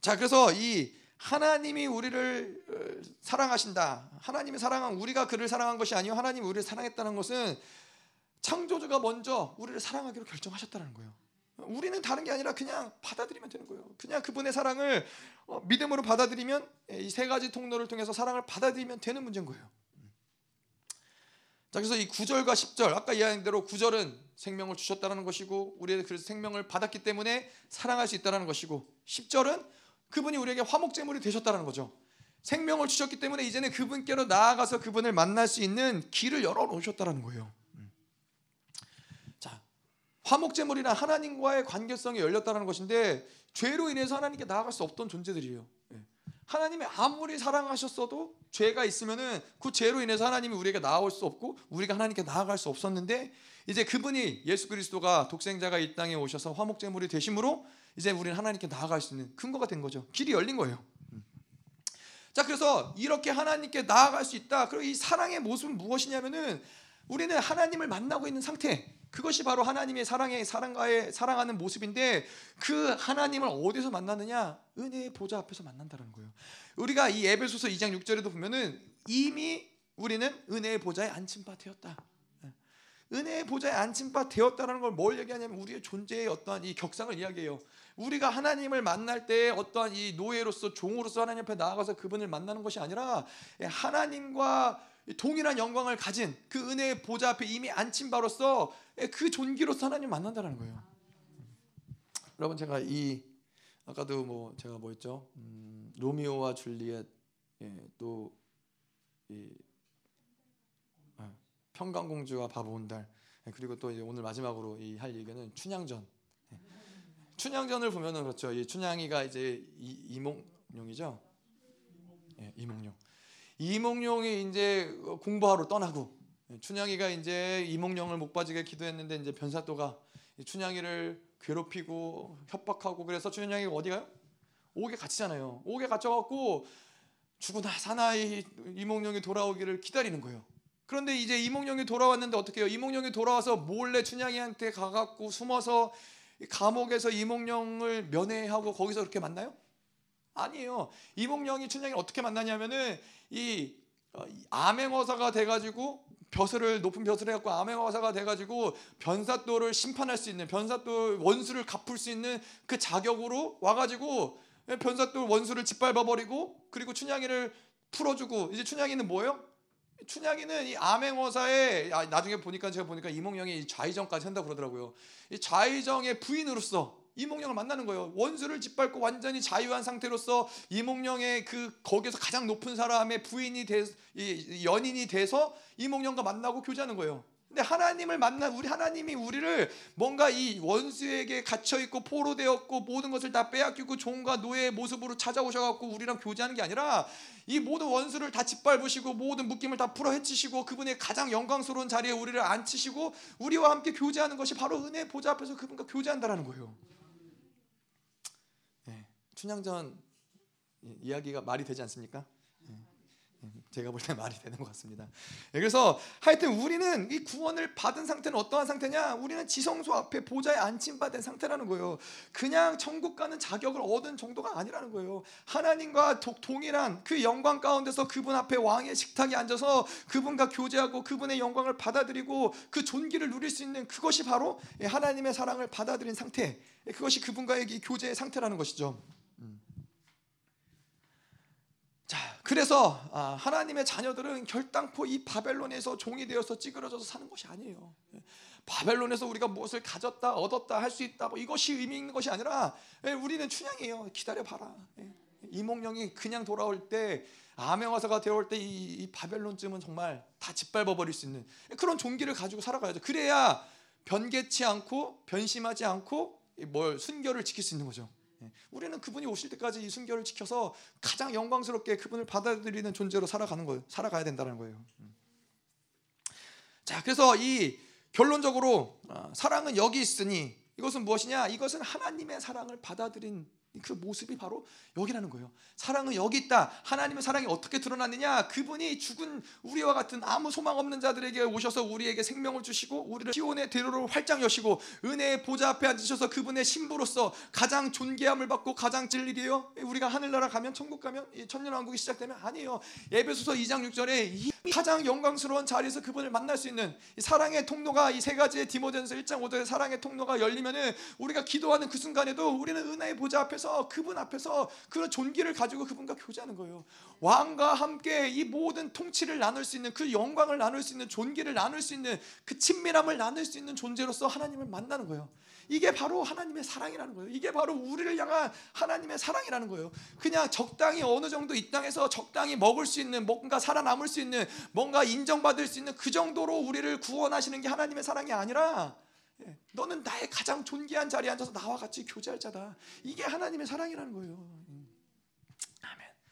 Speaker 1: 자, 그래서 이 하나님이 우리를 어, 사랑하신다. 하나님이 사랑한 우리가 그를 사랑한 것이 아니요 하나님이 우리를 사랑했다는 것은 창조주가 먼저 우리를 사랑하기로 결정하셨다는 거예요. 우리는 다른 게 아니라 그냥 받아들이면 되는 거예요. 그냥 그분의 사랑을 어, 믿음으로 받아들이면 이 세 가지 통로를 통해서 사랑을 받아들이면 되는 문제인 거예요. 자, 그래서 이 9절과 10절, 아까 이야기한 대로 9절은 생명을 주셨다는 것이고, 우리의 그래서 생명을 받았기 때문에 사랑할 수 있다는 것이고, 10절은 그분이 우리에게 화목제물이 되셨다는 거죠. 생명을 주셨기 때문에 이제는 그분께로 나아가서 그분을 만날 수 있는 길을 열어 놓으셨다는 거예요. 음. 자, 화목제물이란 하나님과의 관계성이 열렸다는 것인데, 죄로 인해서 하나님께 나아갈 수 없던 존재들이에요. 하나님이 아무리 사랑하셨어도 죄가 있으면은 그 죄로 인해서 하나님이 우리에게 나아올 수 없고 우리가 하나님께 나아갈 수 없었는데 이제 그분이 예수 그리스도가 독생자가 이 땅에 오셔서 화목제물이 되심으로 이제 우리는 하나님께 나아갈 수 있는 근거가 된 거죠. 길이 열린 거예요. 자, 그래서 이렇게 하나님께 나아갈 수 있다. 그리고 이 사랑의 모습은 무엇이냐면은 우리는 하나님을 만나고 있는 상태. 그것이 바로 하나님의 사랑의 사랑과의 사랑하는 모습인데 그 하나님을 어디서 만나느냐? 은혜의 보좌 앞에서 만난다는 거예요. 우리가 이 에베소서 2장 6절에도 보면은 이미 우리는 은혜의 보좌에 앉힌 바 되었다. 예. 은혜의 보좌에 앉힌 바 되었다는 걸 뭘 얘기하냐면 우리의 존재의 어떠한 이 격상을 이야기해요. 우리가 하나님을 만날 때 어떠한 이 노예로서 종으로서 하나님 앞에 나아가서 그분을 만나는 것이 아니라 하나님과 동일한 영광을 가진 그 은혜의 보좌 앞에 이미 앉힌 바로서 그 존귀로서 하나님 만난다는 거예요. 여러분 제가 이 아까도 뭐 제가 뭐였죠? 음, 로미오와 줄리엣 예, 또 이 아, 평강공주와 바보온달 예, 그리고 또 오늘 마지막으로 이 할 얘기는 춘향전. 예. 춘향전을 보면은 그렇죠. 이 춘향이가 이제 이, 이몽룡이죠. 예, 이몽룡. 이몽룡이 이제 공부하러 떠나고 예, 춘향이가 이제 이몽룡을 못 빠지게 기도했는데 이제 변사또가 춘향이를 괴롭히고 협박하고 그래서 춘향이가 어디 가요? 옥에 갇히잖아요. 옥에 갇혀갖고 죽으나 사나 이몽룡이 돌아오기를 기다리는 거예요. 그런데 이제 이몽룡이 돌아왔는데 어떻게 해요? 이몽룡이 돌아와서 몰래 춘향이한테 가갖고 숨어서 감옥에서 이몽룡을 면회하고 거기서 그렇게 만나요? 아니에요. 이몽룡이 춘향이를 어떻게 만나냐면은 이 어, 암행어사가 돼가지고 벼슬을 높은 벼슬을 해갖고 암행어사가 돼가지고 변사또를 심판할 수 있는 변사또 원수를 갚을 수 있는 그 자격으로 와가지고 변사또 원수를 짓밟아 버리고 그리고 춘향이를 풀어주고 이제 춘향이는 뭐예요? 춘향이는 이 암행어사의 아, 나중에 보니까 제가 보니까 이몽룡이 좌의정까지 한다 고 그러더라고요. 이 좌의정의 부인으로서 이몽룡을 만나는 거예요. 원수를 짓밟고 완전히 자유한 상태로서 이몽룡의 그 거기서 가장 높은 사람의 부인이 돼 연인이 돼서 이몽룡과 만나고 교제하는 거예요. 근데 하나님을 만나 우리 하나님이 우리를 뭔가 이 원수에게 갇혀 있고 포로되었고 모든 것을 다 빼앗기고 종과 노예의 모습으로 찾아오셔 갖고 우리랑 교제하는 게 아니라 이 모든 원수를 다 짓밟으시고 모든 묶임을 다 풀어 헤치시고 그분의 가장 영광스러운 자리에 우리를 앉히시고 우리와 함께 교제하는 것이 바로 은혜 보좌 앞에서 그분과 교제한다라는 거예요. 네, 춘향전 이야기가 말이 되지 않습니까? 제가 볼 때 말이 되는 것 같습니다. 예, 그래서 하여튼 우리는 이 구원을 받은 상태는 어떠한 상태냐? 우리는 지성소 앞에 보좌에 앉힌받은 상태라는 거예요. 그냥 천국 가는 자격을 얻은 정도가 아니라는 거예요. 하나님과 동일한 그 영광 가운데서 그분 앞에 왕의 식탁에 앉아서 그분과 교제하고 그분의 영광을 받아들이고 그 존귀를 누릴 수 있는 그것이 바로 하나님의 사랑을 받아들인 상태. 그것이 그분과의 교제의 상태라는 것이죠. 자, 그래서 아, 하나님의 자녀들은 결단코 이 바벨론에서 종이 되어서 찌그러져서 사는 것이 아니에요. 예, 바벨론에서 우리가 무엇을 가졌다, 얻었다 할 수 있다, 뭐 이것이 의미 있는 것이 아니라 예, 우리는 춘향이에요. 기다려 봐라. 예, 이몽룡이 그냥 돌아올 때 아명화사가 되어올 때 이 바벨론쯤은 정말 다 짓밟아 버릴 수 있는 그런 종기를 가지고 살아가야죠. 그래야 변개치 않고 변심하지 않고 뭘 순결을 지킬 수 있는 거죠. 예. 우리는 그분이 오실 때까지 이 순결을 지켜서 가장 영광스럽게 그분을 받아들이는 존재로 살아가는 거예요. 살아가야 된다는 거예요. 음. 자, 그래서 이 결론적으로 아, 사랑은 여기 있으니 이것은 무엇이냐? 이것은 하나님의 사랑을 받아들인 그 모습이 바로 여기라는 거예요. 사랑은 여기 있다. 하나님의 사랑이 어떻게 드러났느냐? 그분이 죽은 우리와 같은 아무 소망 없는 자들에게 오셔서 우리에게 생명을 주시고 우리를 시온의 대로를 활짝 여시고 은혜의 보좌 앞에 앉으셔서 그분의 신부로서 가장 존귀함을 받고 가장 진리이에요. 우리가 하늘나라 가면 천국 가면 천년 왕국이 시작되면 아니에요. 에베소서 2장 6절에 이 가장 영광스러운 자리에서 그분을 만날 수 있는 사랑의 통로가 이 세 가지의 디모데전서 1장 5절에 사랑의 통로가 열리면은 우리가 기도하는 그 순간에도 우리는 은혜의 보좌 앞에서 그분 앞에서 그런 존귀를 가지고 그분과 교제하는 거예요. 왕과 함께 이 모든 통치를 나눌 수 있는 그 영광을 나눌 수 있는 존귀를 나눌 수 있는 그 친밀함을 나눌 수 있는 존재로서 하나님을 만나는 거예요. 이게 바로 하나님의 사랑이라는 거예요. 이게 바로 우리를 향한 하나님의 사랑이라는 거예요. 그냥 적당히 어느 정도 이 땅에서 적당히 먹을 수 있는 뭔가 살아남을 수 있는 뭔가 인정받을 수 있는 그 정도로 우리를 구원하시는 게 하나님의 사랑이 아니라 예, 너는 나의 가장 존귀한 자리에 앉아서 나와 같이 교제할 자다. 이게 하나님의 사랑이라는 거예요.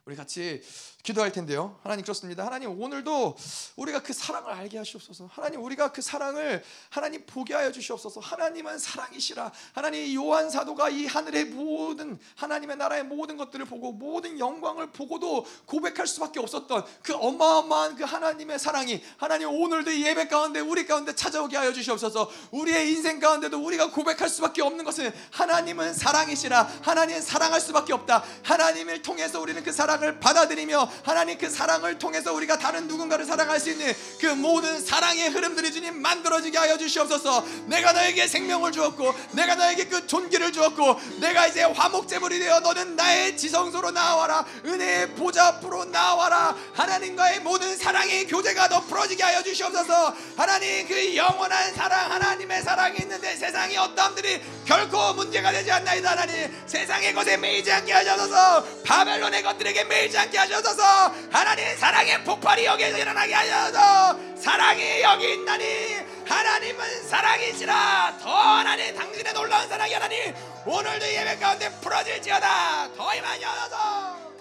Speaker 1: 우리 같이 기도할 텐데요. 하나님 그렇습니다. 하나님 오늘도 우리가 그 사랑을 알게 하시옵소서. 하나님 우리가 그 사랑을 하나님 보게 하여 주시옵소서. 하나님은 사랑이시라. 하나님 요한 사도가 이 하늘의 모든 하나님의 나라의 모든 것들을 보고 모든 영광을 보고도 고백할 수밖에 없었던 그 어마어마한 그 하나님의 사랑이 하나님 오늘도 이 예배 가운데 우리 가운데 찾아오게 하여 주시옵소서. 우리의 인생 가운데도 우리가 고백할 수밖에 없는 것은 하나님은 사랑이시라. 하나님 사랑할 수밖에 없다. 하나님을 통해서 우리는 그 사랑 사랑을 받아들이며 하나님 그 사랑을 통해서 우리가 다른 누군가를 사랑할 수 있는 그 모든 사랑의 흐름들이 주님 만들어지게 하여 주시옵소서. 내가 너에게 생명을 주었고 내가 너에게 그 존귀를 주었고 내가 이제 화목제물이 되어 너는 나의 지성소로 나와라 은혜의 보좌 앞으로 나와라 하나님과의 모든 사랑의 교제가 더 풀어지게 하여 주시옵소서. 하나님 그 영원한 사랑 하나님의 사랑이 있는데 세상의 어떠함들이 결코 문제가 되지 않나이다 하나님 세상의 것에 매이지 않게 하셔서 바벨론의 것들에게 매이지 않게 하셔서. 하나님 사랑의 폭발이 여기에서 일어나게 하셔서. 사랑이 여기 있나니 하나님은 사랑이시라. 더 하나님 당신의 놀라운 사랑이 하나님 오늘도 예배 가운데 풀어질지어다. 더 임하여 하소서.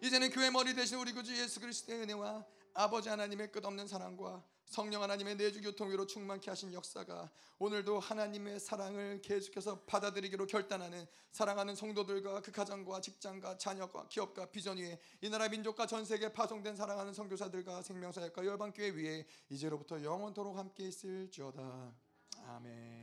Speaker 1: 이제는 교회 머리 대신 우리 구주 예수 그리스도의 은혜와 아버지 하나님의 끝없는 사랑과 성령 하나님의 내주 교통위로 충만케 하신 역사가 오늘도 하나님의 사랑을 계속해서 받아들이기로 결단하는 사랑하는 성도들과 그 가정과 직장과 자녀과 기업과 비전 위에 이 나라 민족과 전 세계 파송된 사랑하는 선교사들과 생명사역과 열방교회 위에 이제로부터 영원토록 함께 있을지어다 아멘.